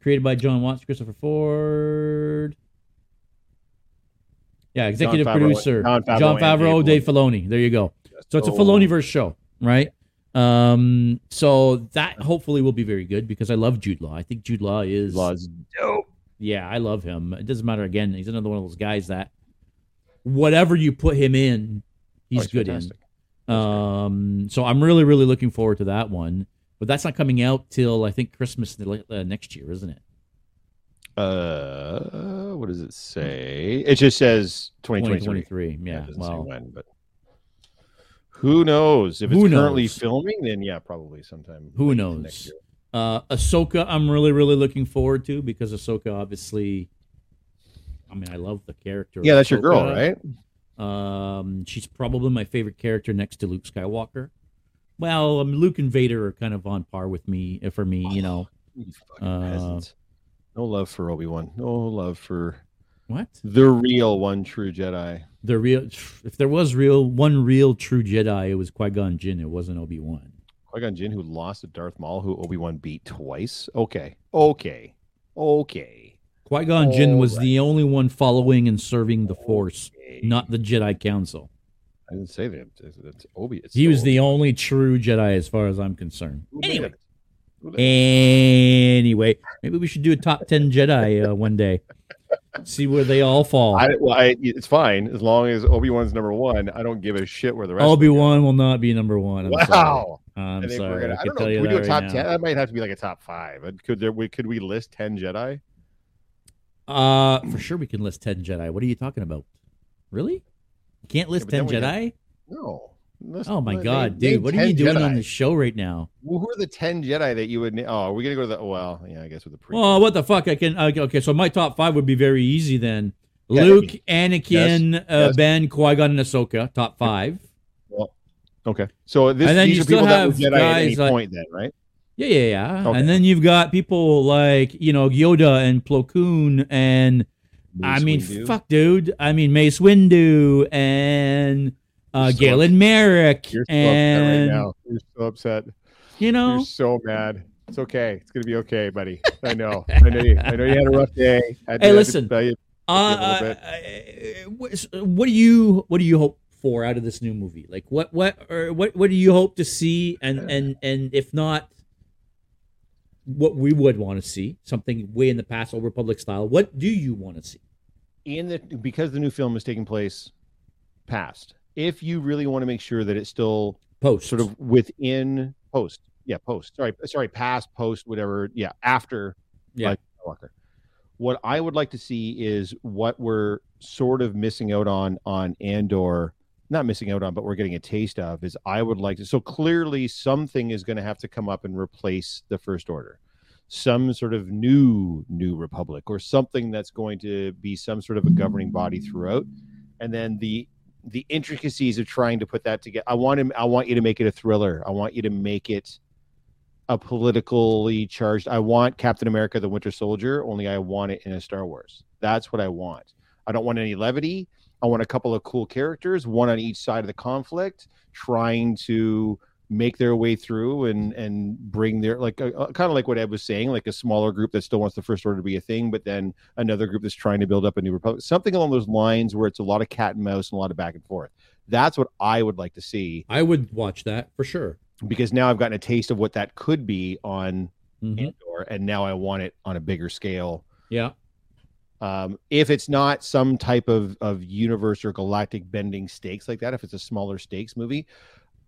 Created by Jon Watts, Christopher Ford. Yeah, executive Favreau- producer Favreau Jon Favreau, Dave Dave Filoni. There you go. So it's a Filoni verse show, right? Um, so that hopefully will be very good because I love Jude Law. I think Jude Law is Law's dope. yeah, I love him. It doesn't matter. Again, he's another one of those guys that whatever you put him in, he's Oh, good fantastic. in. Um, so I'm really, really looking forward to that one. But that's not coming out till I think Christmas uh, next year, isn't it? Uh, what does it say? It just says 2023. 2023. Yeah. say well, when, but Who knows? If it's Who currently filming, then yeah, probably sometime. Who knows? next year. Uh, Ahsoka, I'm really, really looking forward to because Ahsoka, obviously, I mean, I love the character. Yeah, that's your girl, right? Um, she's probably my favorite character next to Luke Skywalker. Well, um, Luke and Vader are kind of on par with me uh, for me. You know (sighs) fucking Uh. No love for Obi Wan. No love for what? the real one true Jedi. The real, if there was real one real true Jedi, it was Qui Gon Jinn. It wasn't Obi Wan. Qui Gon Jinn, who lost to Darth Maul, who Obi Wan beat twice. Okay, okay, okay. Qui Gon Jinn was Alright. the only one following and serving the Force, okay. not the Jedi Council. I didn't say that. It's, Obi. It's He was still the only true Jedi, as far as I'm concerned. Anyway, anyway, maybe we should do a top ten Jedi uh, one day. See where they all fall. I, well, I, it's fine as long as Obi Wan's number one. I don't give a shit where the rest. Obi Wan will not be number one. I'm sorry. Wow. I'm I think sorry. we're gonna. I I, don't know. Can we do a top ten? That might have to be like a top five. Uh, Could there? We could we list ten Jedi? Uh, for sure we can list ten Jedi. What are you talking about? Really? You can't list then ten we have- Jedi? No. List- Oh my name- god, dude! What are you doing Jedi. on the show right now? Well, who are the ten Jedi that you would? Oh, are we gonna go to the? Well, yeah, I guess with the pre. Oh, what the fuck? I can. uh, Okay, so my top five would be very easy then. Yeah, Luke, Anakin, Yes, uh, yes. Ben, Qui Gon, and Ahsoka. Top five. okay, so this, And then these you still have Jedi at any guys like- point, then, right? Yeah, yeah, yeah. Okay. And then you've got people like you know Yoda and Plo Koon and I mean, Windu. fuck, dude. I mean, Mace Windu and uh, Galen Marek You're so and upset right now. You're so upset. you know, You're so mad. It's okay. It's gonna be okay, buddy. I know. I know you. I know you had a rough day. I Hey, I had to listen. you- uh, uh, what, what do you what do you hope for out of this new movie? Like, what what or what what do you hope to see? And and and if not, what we would want to see something way in the past, Old Republic style. What do you want to see? in the because the new film is taking place past. If you really want to make sure that it's still Post sort of within post, yeah, post. Sorry, sorry, past, post, whatever. Yeah, after. Yeah. like Skywalker. What I would like to see is what we're sort of missing out on on Andor. Not missing out on, but we're getting a taste of. Is I would like to. So clearly, something is going to have to come up and replace the First Order. Some sort of new New Republic, or something that's going to be some sort of a governing body throughout, and then the the intricacies of trying to put that together. I want him. I want you to make it a thriller. I want you to make it a politically charged. I want Captain America: The Winter Soldier. Only I want it in a Star Wars. That's what I want. I don't want any levity. I want a couple of cool characters, one on each side of the conflict, trying to make their way through and and bring their like uh, kind of like what Ed was saying, like a smaller group that still wants the First Order to be a thing, but then another group that's trying to build up a new republic. Something along those lines where it's a lot of cat and mouse and a lot of back and forth. That's what I would like to see I would watch that for sure. because now I've gotten a taste of what that could be on Mhm. Andor, and now I want it on a bigger scale. Yeah. Um, if it's not some type of of universe or galactic bending stakes like that, if it's a smaller stakes movie,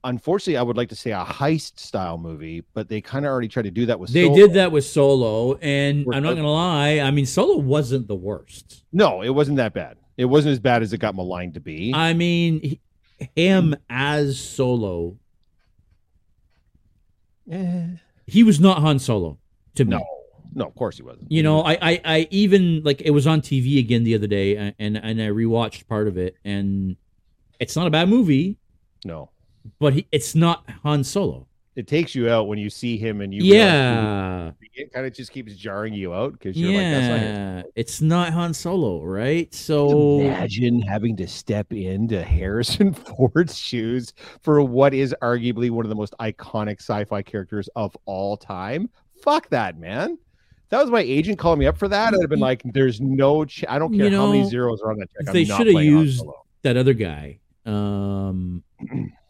unfortunately, I would like to say a heist style movie, but they kind of already tried to do that with. They Solo. did that with Solo, and We're- I'm not gonna lie. I mean, Solo wasn't the worst. No, it wasn't that bad. It wasn't as bad as it got maligned to be. I mean, he- him as Solo, Eh, he was not Han Solo to me. no, no, of course he wasn't. You know, I, I, I even like it was on TV again the other day, and and I rewatched part of it, and it's not a bad movie, no. But he, it's not Han Solo. It takes you out when you see him, and you yeah, it kind of just keeps jarring you out because you're like, that's not yeah, it's not Han Solo, right? So Imagine having to step into Harrison (laughs) Ford's shoes for what is arguably one of the most iconic sci-fi characters of all time. Fuck that, man. If that was my agent calling me up for that. I'd have been like, "There's no, ch- I don't You care how many zeros are on that check. I'm they shoulda used- that other guy. Um, (clears throat)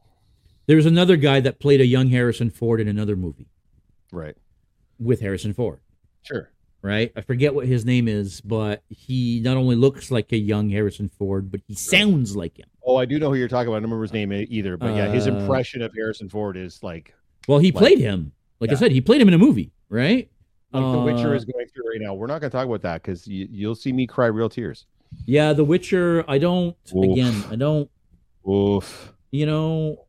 there was another guy that played a young Harrison Ford in another movie Right. with Harrison Ford. Sure. right? I forget what his name is, but he not only looks like a young Harrison Ford, but he sounds like him. Oh, I do know who you're talking about. I don't remember his name either, but yeah, his Uh, impression of Harrison Ford is like Well, he Like- played him. Like I said, he played him in a movie, right? like The Witcher Uh, is going through right now. We're not going to talk about that because you, you'll see me cry real tears. Yeah, The Witcher. I don't. Oof. Again, I don't. Oof. You know,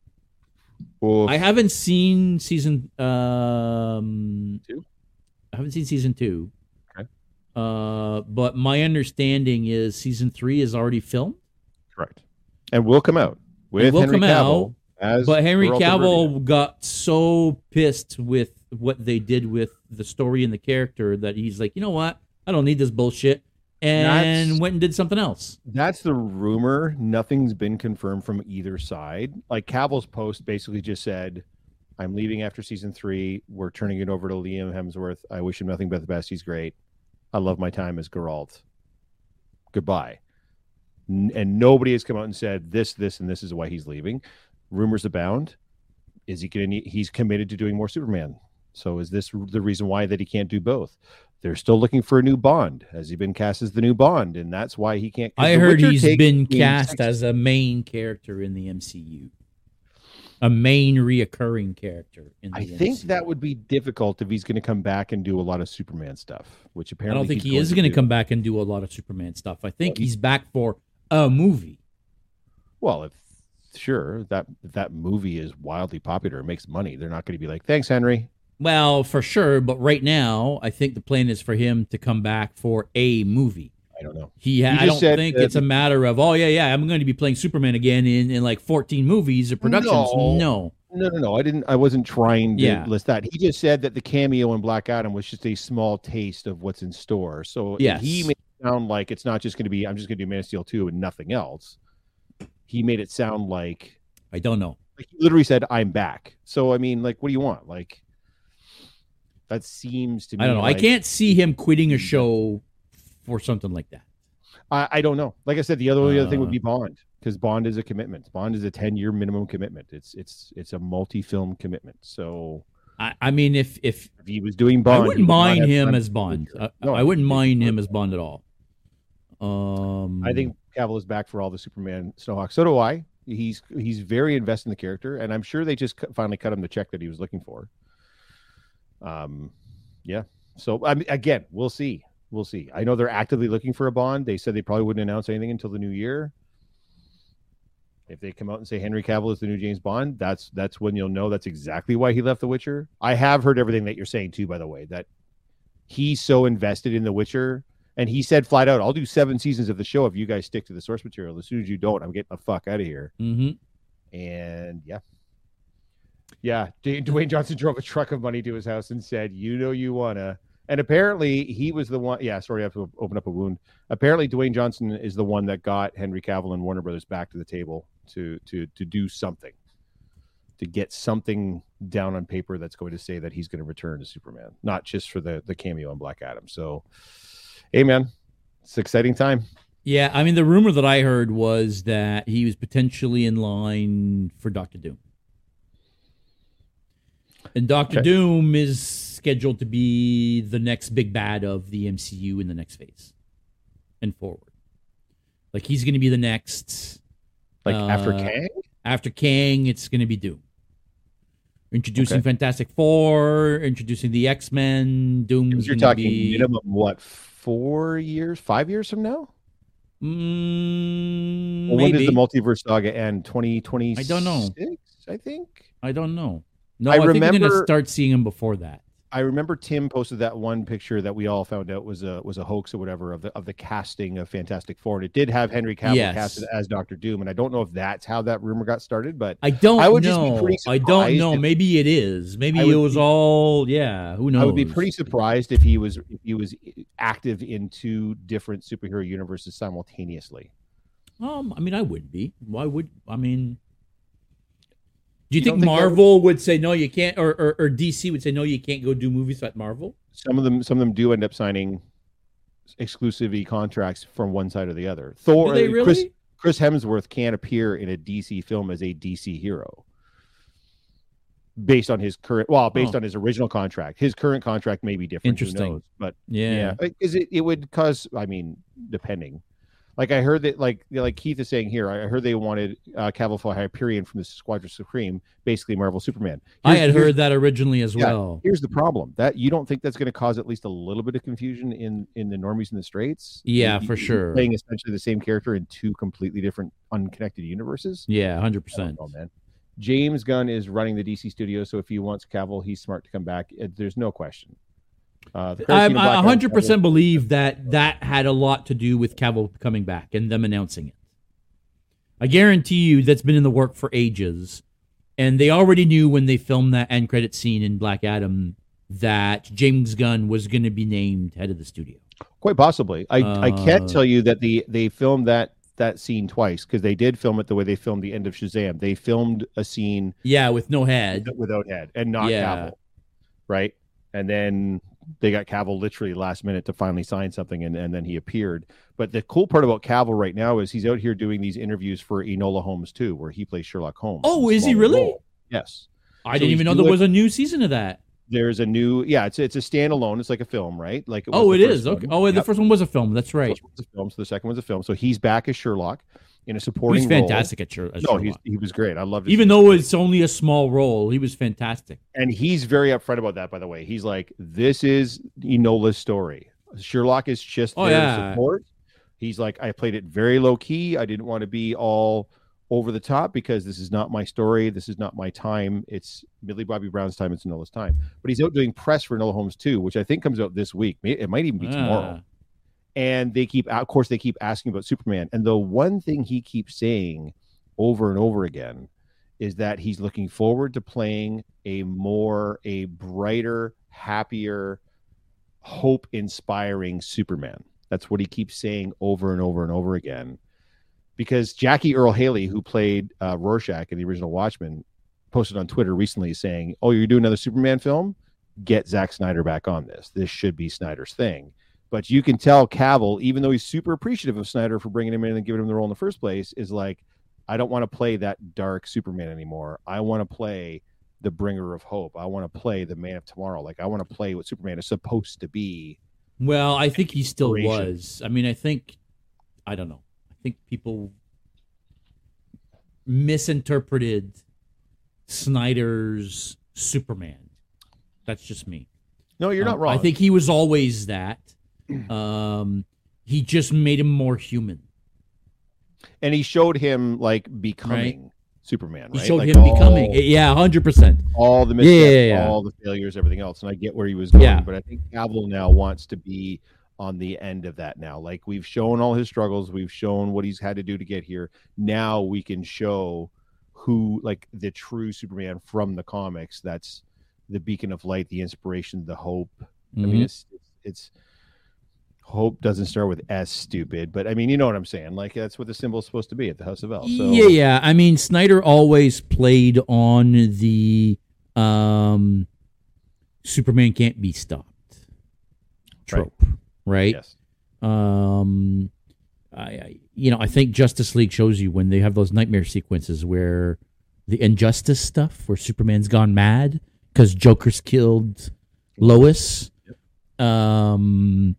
Oof. I haven't seen season um Two? I haven't seen season two. Okay. Uh, but my understanding is season three is already filmed. Correct. And will come out with will Henry come Cavill as But Henry Geralt. Cavill got so pissed with what they did with the story and the character that he's like, you know what? I don't need this bullshit, and That's- went and did something else. That's the rumor. Nothing's been confirmed from either side. Like Cavill's post basically just said, "I'm leaving after season three. We're turning it over to Liam Hemsworth. I wish him nothing but the best. He's great. I love my time as Geralt. Goodbye." N- and nobody has come out and said this, this, and this is why he's leaving. Rumors abound. Is he going to? He's committed to doing more Superman. So is this the reason why that he can't do both? They're still looking for a new Bond. Has he been cast as the new Bond? And that's why he can't. I heard he's been cast as a main character in the MCU, a main reoccurring character in the I think that would be difficult if he's going to come back and do a lot of Superman stuff, which I apparently don't think he is going to come back and do a lot of Superman stuff. I think Well, he- he's back for a movie. Well, if sure that that movie is wildly popular, and makes money, they're not going to be like, "Thanks, Henry." Well, for sure, but right now, I think the plan is for him to come back for a movie. I don't know. He, ha- I don't said think that- it's a matter of, oh yeah, yeah, I'm going to be playing Superman again in, in like 14 movies or productions. No. No, No, no, no. I didn't. I wasn't trying to Yeah. list that. He just said that the cameo in Black Adam was just a small taste of what's in store. So Yes. he made it sound like it's not just going to be. I'm just going to do Man of Steel two and nothing else. He made it sound like I don't know. like he literally said, "I'm back." So I mean, like, what do you want? Like, that seems to me. I don't know. like- I can't see him quitting a show for something like that. I, I don't know. Like I said, the other the other thing would Uh. be Bond because Bond is a commitment. Bond is a ten year minimum commitment. It's it's it's a multi film commitment. So I, I mean, if if if he was doing Bond, I wouldn't mind him as Bond. I, No, I wouldn't mind him as Bond at all. Um, I think Cavill is back for all the Superman Snowhawk. So do I. He's he's very invested in the character, and I'm sure they just finally cut him the check that he was looking for. Um, yeah. So I mean, again, we'll see. We'll see. I know they're actively looking for a Bond. They said they probably wouldn't announce anything until the new year. If they come out and say Henry Cavill is the new James Bond, that's that's when you'll know that's exactly why he left The Witcher. I have heard everything that you're saying too, by the way, that he's so invested in The Witcher and he said flat out, I'll do seven seasons of the show if you guys stick to the source material. As soon as you don't, I'm getting the fuck out of here. mhm. And yeah. Yeah. D- Dwayne Johnson drove a truck of money to his house and said, You know, you want to. And apparently he was the one. Yeah. Sorry, I have to open up a wound. Apparently, Dwayne Johnson is the one that got Henry Cavill and Warner Brothers back to the table to to to do something, to get something down on paper that's going to say that he's going to return to Superman, not just for the the cameo on Black Adam. So, hey, man, it's exciting time. Yeah, I mean, the rumor that I heard was that he was potentially in line for Doctor Doom. And Doctor Okay. Doom is scheduled to be the next big bad of the MCU in the next phase and forward. Like he's going to be the next Like after Uh, Kang, after Kang, it's going to be Doom. Introducing Okay. Fantastic Four, introducing the X Men. Doom's you're talking be, minimum what four years, five years from now? Mm, Well, when does the multiverse saga end? Twenty twenty. I don't know. I think. I don't know. No, I I, think we're going to remember- start seeing him before that. I remember Tim posted that one picture that we all found out was a was a hoax or whatever of the of the casting of Fantastic Four, and it did have Henry Cavill Yes. casted as Doctor Doom, and I don't know if that's how that rumor got started, but I don't I would just be know. pretty I don't know. if- Maybe it is. Maybe it was be- all. Yeah. Who knows? I would be pretty surprised if he was if he was active in two different superhero universes simultaneously. Um, I mean, I would be. Why would I mean? Do you, You think, think that would- Marvel would... say no? You can't, or, or or DC would say no? You can't go do movies at Marvel. Some of them some of them do end up signing exclusivity contracts from one side or the other. Thor, really? Chris Chris Hemsworth can't appear in a DC film as a DC hero. Based on his current, well, based Oh. on his original contract, his current contract may be different. Interesting. knows? But yeah. yeah, is it? It would cause. I mean, depending. Like I heard that, like like Keith is saying here, I heard they wanted uh, Cavill for Hyperion from the Squadron Supreme, basically Marvel Superman. I had heard that originally as Yeah. well. Here's the problem: that you don't think that's going to cause at least a little bit of confusion in in the normies in the straits. Yeah, You- for sure. Playing essentially the same character in two completely different, unconnected universes. Yeah, hundred percent. Oh man. James Gunn is running the DC studio, so if he wants Cavill, he's smart to come back. There's no question. Uh, I 100% believe that that had a lot to do with Cavill coming back and them announcing it. I guarantee you that's been in the work for ages. And they already knew when they filmed that end credit scene in Black Adam that James Gunn was going to be named head of the studio. Quite possibly. I, uh, I can't tell you that the they filmed that that scene twice because they did film it the way they filmed the end of Shazam. They filmed a scene, yeah, with no head, without head, and not yeah. Cavill, right? And then they got Cavill literally last minute to finally sign something, and, and then he appeared. But the cool part about Cavill right now is he's out here doing these interviews for Enola Holmes too, where he plays Sherlock Holmes. Oh, is he really? Role. Yes. I so didn't even know there was a new season of that. There's a new, yeah, it's it's a standalone. It's like a film, right? Like, it oh, it is. One. Okay. Oh, yep. the first one was a film. That's right. The film, so the second one's a film. So he's back as Sherlock in a supporting. He's fantastic role. at Sherlock. No, he's, he was great. I loved it. Even though it's only a small role, he was fantastic. And he's very upfront about that. By the way, he's like, "This is Enola's story. Sherlock is just oh, there yeah. to support." He's like, "I played it very low key. I didn't want to be all." over the top because this is not my story. This is not my time. It's Millie Bobby Brown's time. It's Enola's time. But he's out doing press for Enola Holmes too, which I think comes out this week. It might even be tomorrow. Ah. And they keep, of course, they keep asking about Superman. And the one thing he keeps saying over and over again is that he's looking forward to playing a more, a brighter, happier, hope inspiring Superman. That's what he keeps saying over and over and over again because Jackie Earle Haley, who played uh, Rorschach in the original Watchmen, posted on Twitter recently saying, "Oh, you're doing another Superman film? Get Zack Snyder back on this. This should be Snyder's thing." But you can tell Cavill, even though he's super appreciative of Snyder for bringing him in and giving him the role in the first place, is like, I don't want to play that dark Superman anymore. I want to play the bringer of hope. I want to play the man of tomorrow. Like I want to play what Superman is supposed to be. Well, I think he still was. I mean, I think I don't know I think people misinterpreted Snyder's Superman. That's just me. No, you're not um, wrong. I think he was always that. Um, he just made him more human. And he showed him like becoming right? Superman. Right? He showed like him all, becoming. Yeah, hundred percent. All the missteps, yeah, yeah, yeah, all the failures, everything else. And I get where he was going, but I think Cavill now wants to be on the end of that now. Like we've shown all his struggles, we've shown what he's had to do to get here. Now we can show who like the true Superman from the comics. That's the beacon of light, the inspiration, the hope. Mm-hmm. I mean, mm-hmm. it's, it's, it's hope doesn't start with S, stupid, but I mean, you know what I'm saying? Like that's what the symbol is supposed to be at the House of El. So. Yeah, yeah. I mean, Snyder always played on the um, Superman can't be stopped trope. Right right? Yes. Um, I, you know, I think Justice League shows you when they have those nightmare sequences where the injustice stuff, where Superman's gone mad because Joker's killed Lois. Yep. Um,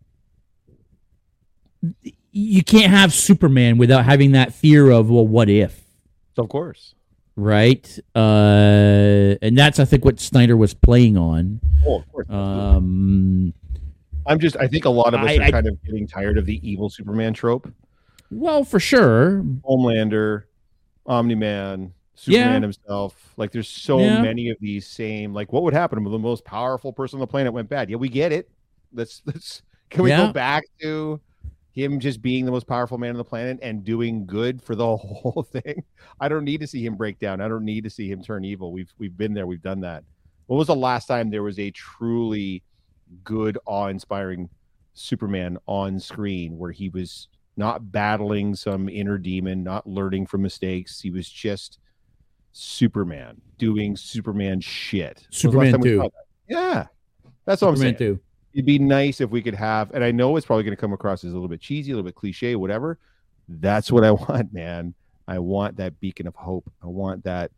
you can't have Superman without having that fear of, well, what if? Of course. Right. Uh, and that's, I think, what Snyder was playing on. Oh, of course. Um, I'm just. I think a lot of us I, are I, kind of getting tired of the evil Superman trope. Well, for sure. Homelander, Omni Man, Superman yeah. himself. Like, there's so yeah. many of these same. Like, what would happen if the most powerful person on the planet went bad? Yeah, we get it. Let's let's. (laughs) Can we yeah. go back to him just being the most powerful man on the planet and doing good for the (laughs) whole thing? I don't need to see him break down. I don't need to see him turn evil. We've we've been there. We've done that. When was the last time there was a truly good, awe inspiring Superman on screen where he was not battling some inner demon, not learning from mistakes. He was just Superman doing Superman shit. Superman 2. Yeah. That's what Superman I'm saying. 2. It'd be nice if we could have, and I know it's probably going to come across as a little bit cheesy, a little bit cliche, whatever. That's what I (laughs) want, man. I want that beacon of hope. I want that.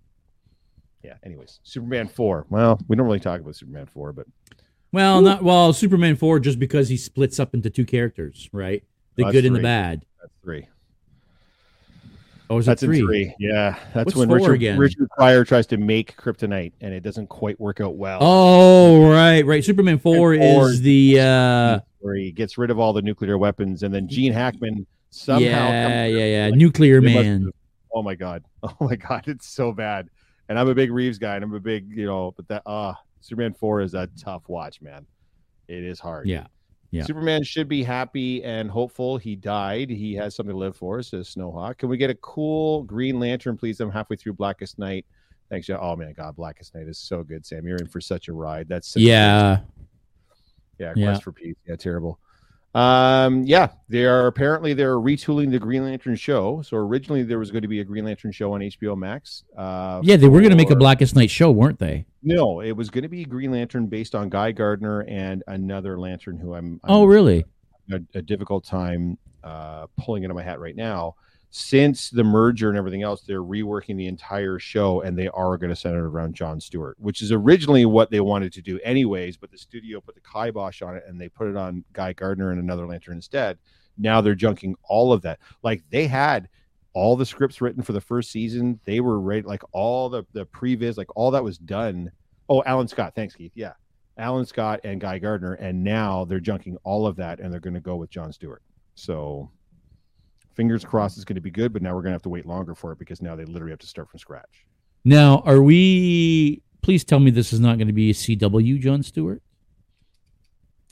Yeah. Anyways, Superman 4. Well, we don't really talk about Superman 4, but well, Ooh. not well. Superman four just because he splits up into two characters, right? The good three. and the bad. That's three. Oh, is that's three? three? Yeah, that's What's when Richard again? Richard Pryor tries to make kryptonite and it doesn't quite work out well. Oh, right, right. Superman four, four is the uh, where he gets rid of all the nuclear weapons, and then Gene Hackman somehow. Yeah, yeah, yeah. Like, Nuclear Man. oh my god! (laughs) Oh my god! It's so bad And I'm a big Reeves guy, and I'm a big, you know, but that uh Superman four is a tough watch, man. It is hard. Yeah. Yeah. Superman should be happy and hopeful. He died. He has something to live for, says Snowhawk. Can we get a cool Green Lantern, please? I'm halfway through Blackest Night. Thanks. Yeah. Oh man, God, Blackest Night is so good, Sam. You're in for such a ride. That's Yeah. yeah, Yeah. Quest for Peace. Yeah, terrible. Um, yeah, they are apparently they're retooling the Green Lantern show. So originally there was going to be a Green Lantern show on HBO Max. Uh, Yeah, they were going to make a Blackest Night show, weren't they? No, it was going to be Green Lantern based on Guy Gardner and another Lantern who I'm, I'm Oh, really? a, a difficult time uh, pulling it in my hat right now. Since the merger and everything else, they're reworking the entire show and they are going to center it around John Stewart, which is originally what they wanted to do, anyways. But the studio put the kibosh on it and they put it on Guy Gardner and another Lantern instead. Now they're junking all of that. Like they had all the scripts written for the first season, they were ready, like all the the previs, like all that was done. Oh, Alan Scott, thanks, Keith. Yeah, Alan Scott and Guy Gardner, and now they're junking all of that and they're going to go with John Stewart. So, fingers crossed, it's going to be good. But now we're going to have to wait longer for it because now they literally have to start from scratch. Now, are we? Please tell me this is not going to be a CW John Stewart.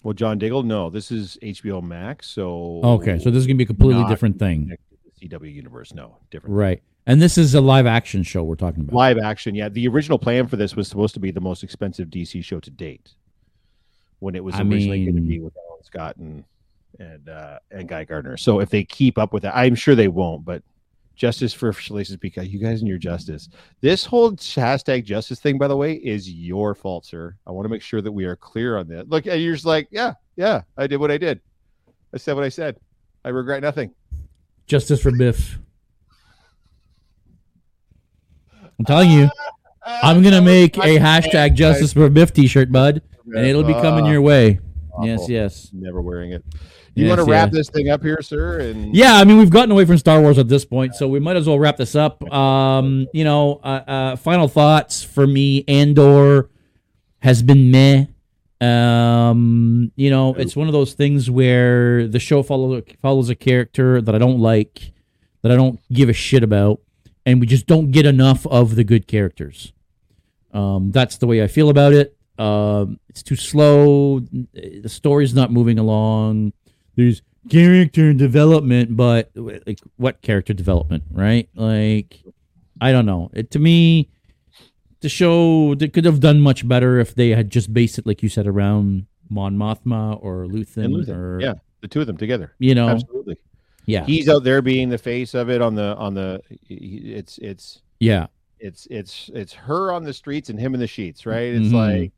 Well, John Diggle, no, this is HBO Max, so Okay, so this is going to be a completely different thing, connected to the CW universe, no, different. right? And this is a live action show we're talking about. Live action, yeah. The original plan for this was supposed to be the most expensive DC show to date, when it was I originally going to be with Alan Scott and and uh, and Guy Gardner. So if they keep up with that, I'm sure they won't. But justice for Salacious Pika, you guys and your justice. This whole hashtag justice thing, by the way, is your fault, sir. I want to make sure that we are clear on that. Look, and you're just like, yeah, yeah, I did what I did. I said what I said. I regret nothing. Justice for Biff. I'm telling you, I'm gonna make a hashtag Justice for Biff T-shirt, bud, and it'll be coming your way. Yes, yes. Never wearing it. You Yes, want to wrap yeah. this thing up here, sir? And Yeah, I mean we've gotten away from Star Wars at this point, so we might as well wrap this up. Um, you know, uh, uh, final thoughts for me: Andor has been meh. Um, you know, it's one of those things where the show follows follows a character that I don't like, that I don't give a shit about, and we just don't get enough of the good characters. Um, that's the way I feel about it. Um, it's too slow. The story's not moving along. There's character development, but like what character development, right? Like, I don't know. It, to me, the show they could have done much better if they had just based it, like you said, around Mon Mothma or Luthen, Luthen. or yeah, the two of them together. you know, Absolutely. yeah, He's out there being the face of it on the on the. It's it's yeah, it's it's it's her on the streets and him in the sheets, right? It's Mhm. like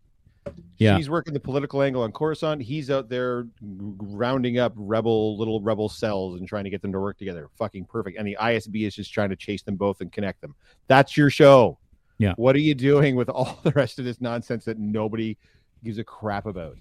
Yeah. she's working the political angle on Coruscant. He's out there rounding up rebel little rebel cells and trying to get them to work together. Fucking perfect. And the ISB is just trying to chase them both and connect them. That's your show. Yeah. What are you doing with all (laughs) the rest of this nonsense that nobody gives a crap about?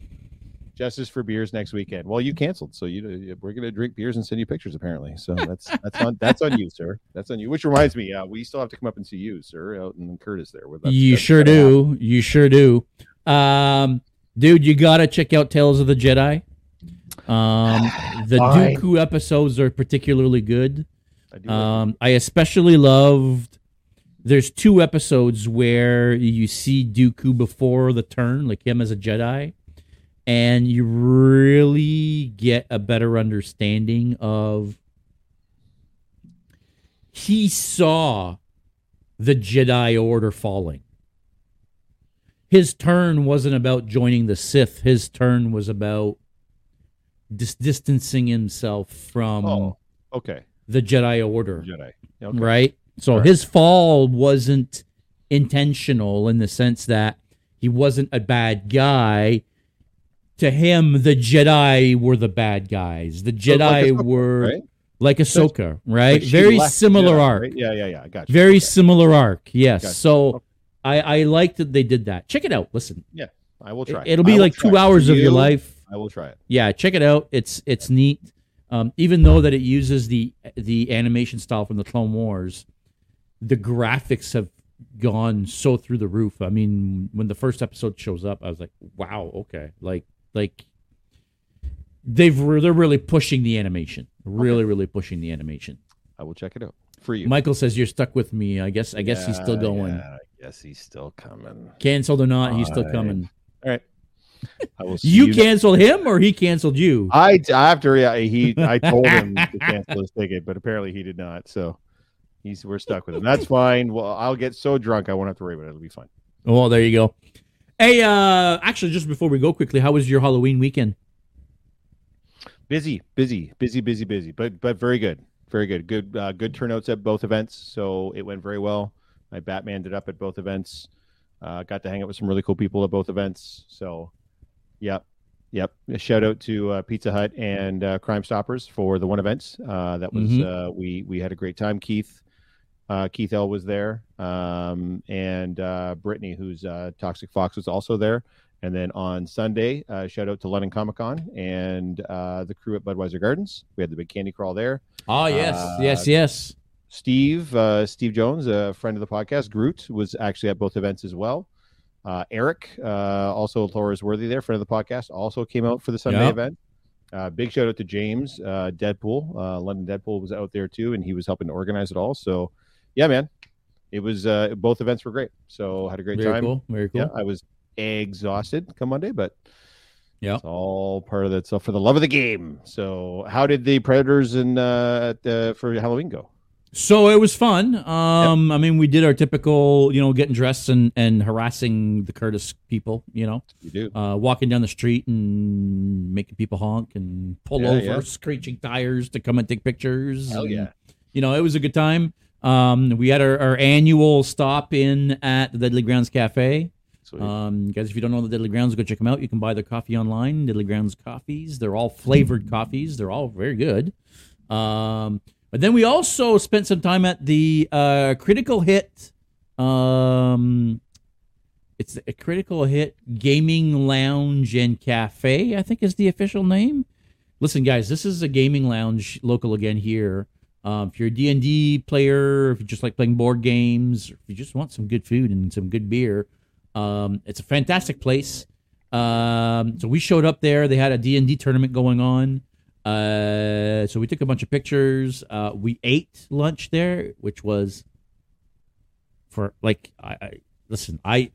Justice for beers next weekend. Well, you canceled, so you we're gonna drink beers and send you pictures apparently. So (laughs) that's that's on that's on you, sir. That's on you. Which reminds me, uh, we still have to come up and see you, sir, out in Curtis there. That's- you sure do. You sure do. Um, dude, you gotta check out Tales of the Jedi. Um, (sighs) the Fine. Dooku episodes are particularly good. I Um, I especially loved. There's two episodes where you see Dooku before the turn, like him as a Jedi, and you really get a better understanding of. He saw the Jedi Order falling. His turn wasn't about joining the Sith. His turn was about dis- distancing himself from Oh, okay. the Jedi Order Jedi. Okay. right? So Correct. his fall wasn't intentional in the sense that he wasn't a bad guy. To him, the Jedi were the bad guys. The So Jedi like Ahsoka, were right? like Ahsoka, right? Like Very left similar Jedi, arc. right? Yeah, yeah, yeah. I got. Very Okay. similar arc. Yes. Gotcha. So I I like that they did that. Check it out. Listen, Yeah, I will try. it'll be like two hours of your life. I will try it. yeah check it out. It's it's neat. Um, even though that it uses the the animation style from the clone wars the graphics have gone so through the roof. I mean when the first episode shows up i was like wow okay. Like like they've re- they're really pushing the animation. Really really pushing the animation. I will check it out. For you. michael says you're stuck with me. I guess i guess he's still going. Yeah, Yes, he's still coming. Canceled or not, he's still coming. All right. I will see You next- canceled him or he canceled you? I after yeah, he I (laughs) told him to cancel his ticket, but apparently he did not. So he's we're stuck with him. That's (laughs) fine. Well, I'll get so drunk I won't have to worry about it. It'll be fine. Oh, there you go. Hey, uh, actually, just before we go quickly, how was your Halloween weekend? Busy, busy, busy, busy, busy, but but very good, very good. Good, uh, good turnouts at both events, so it went very well. My Batman it up at both events. Uh, got to hang out with some really cool people at both events. So, yep, yep. A shout out to uh, Pizza Hut and uh, Crime Stoppers for the one events. Uh, that was Mhm. uh, we we had a great time. Keith, uh, Keith L was there, um, and uh, Brittany, who's uh, Toxic Fox, was also there. And then on Sunday, uh, shout out to London Comic Con and uh, the crew at Budweiser Gardens. We had the big candy crawl there. Oh, yes, yes, yes. Steve, uh, Steve Jones, a friend of the podcast, Groot was actually at both events as well. Uh, Eric, uh, also Laura's Worthy there, friend of the podcast, also came out for the Sunday Yep. event. Uh, big shout out to James, uh, Deadpool, uh, London Deadpool was out there too, and he was helping to organize it all. So, yeah, man, it was uh, both events were great. So had a great Very time. cool. Very cool. Yeah, I was exhausted come Monday, but Yeah. it's all part of that stuff for the love of the game. So, how did the Predators and uh, uh, for Halloween go? So it was fun. Um, I mean, we did our typical, you know, getting dressed and, and harassing the Curtis people, you know, You do. uh, walking down the street and making people honk and pull Yeah, over, yeah. screeching tires to come and take pictures. Hell and, yeah. You know, it was a good time. Um, we had our, our annual stop in at the Deadly Grounds Cafe. Um, guys, if you don't know the Deadly Grounds, go check them out. You can buy their coffee online, Deadly Grounds coffees. They're all flavored (laughs) coffees. They're all very good. Um, but then we also spent some time at the uh, Critical Hit. Um, it's a Critical Hit Gaming Lounge and Cafe. I think is the official name. Listen, guys, this is a gaming lounge local again here. Um, if you're a D&D player, if you just like playing board games, or if you just want some good food and some good beer, um, it's a fantastic place. Um, so we showed up there. They had a D&D tournament going on. Uh, so we took a bunch of pictures. Uh, we ate lunch there, which was for like I, I listen. I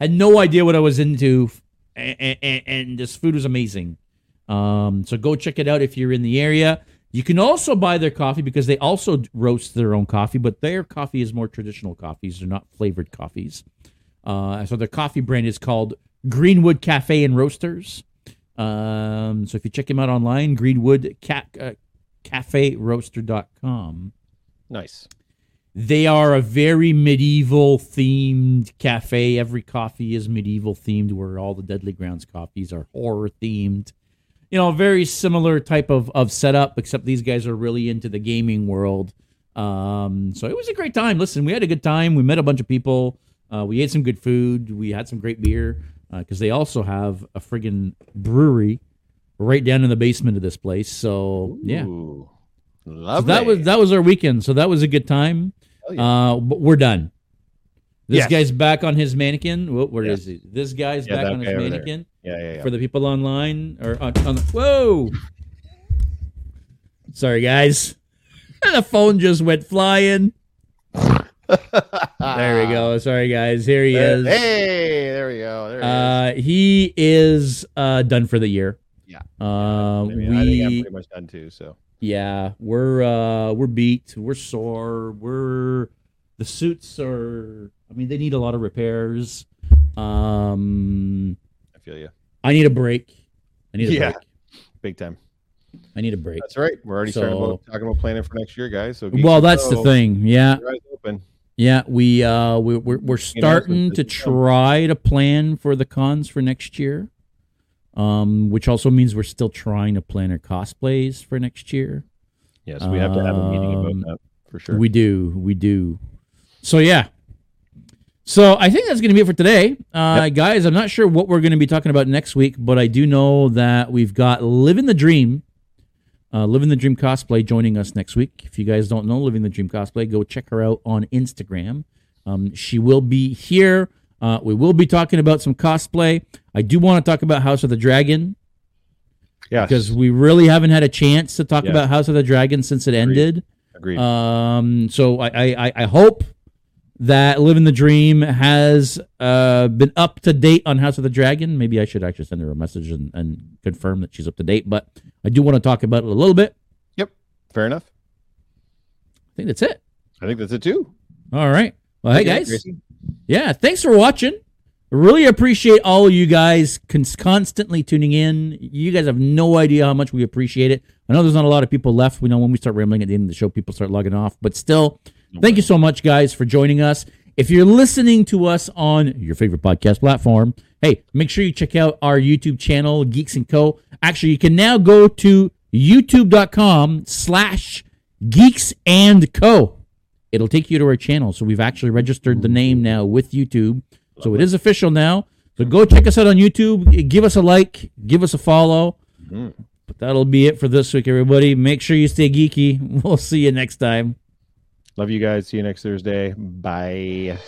had no idea what I was into, and, and, and this food was amazing. Um, so go check it out if you're in the area. You can also buy their coffee because they also roast their own coffee, but their coffee is more traditional coffees. They're not flavored coffees. Uh, so their coffee brand is called Greenwood Cafe and Roasters. Um, so if you check him out online, Greenwood ca- uh, Cafe Roaster.com. nice. They are a very medieval themed cafe. Every coffee is medieval themed, where all the Deadly Grounds coffees are horror themed. You know, very similar type of, of setup, except these guys are really into the gaming world. Um, so it was a great time. Listen, we had a good time. We met a bunch of people. Uh, we ate some good food. We had some great beer because they also have a friggin' brewery right down in the basement of this place. So yeah, Ooh, so that was that was our weekend. So that was a good time. Yeah. Uh, but we're done. This Yes. guy's back on his mannequin. Wh- Where is Yes. he? This guy's Yeah, back on his guy over there. mannequin. yeah, yeah, yeah. For the people online or on, on the whoa. Sorry, guys. (laughs) the phone just went flying. There we go. Sorry, guys. Here he There- is. Hey, there we go. There he is. Uh, he is uh, done for the year. Yeah. Uh, I, mean, I think I'm pretty much done too. So yeah, we're uh, we're beat. We're sore. We're the suits are. I mean, they need a lot of repairs. Um, I feel you. I need a break. I need a Yeah. break. Big time. I need a break. That's right. We're already starting about talking about planning for next year, guys. So Well, that's the thing. Yeah, keep your eyes open. yeah. We uh, we we're, we're starting to announcements as they come. try to plan for the cons for next year. Um, which also means we're still trying to plan our cosplays for next year. Yes, we have to have a meeting Um, about that for sure. We do, we do. So yeah. So I think that's going to be it for today, uh, guys. I'm not sure what we're going to be talking about next week, but I do know that we've got Living the Dream, uh, Living the Dream cosplay joining us next week. If you guys don't know Living the Dream cosplay, go check her out on Instagram. Um, she will be here. Uh, we will be talking about some cosplay. I do want to talk about House of the Dragon yes, because we really haven't had a chance to talk about House of the Dragon since it ended. agreed. Um, so I, I- I hope that living the dream has uh, been up to date on House of the Dragon. Maybe I should actually send her a message and, and confirm that she's up to date. But I do want to talk about it a little bit. Yep. Fair enough. I think that's it. I think that's it too. All right. Well, hey Okay, guys. Gracie. Yeah, thanks for watching. Really appreciate all of you guys cons- constantly tuning in. You guys have no idea how much we appreciate it. I know there's not a lot of people left. We know when we start rambling at the end of the show, people start logging off. But still, thank you so much, guys, for joining us. If you're listening to us on your favorite podcast platform, hey, make sure you check out our YouTube channel, Geeks and Co. Actually, you can now go to youtube.com slash geeks and co it'll take you to our channel. So we've actually registered the name now with YouTube. So it is official now. So go check us out on YouTube. Give us a like, give us a follow. Mm-hmm. But that'll be it for this week, everybody. Make sure you stay geeky. (laughs) We'll see you next time. Love you guys. See you next Thursday. Bye.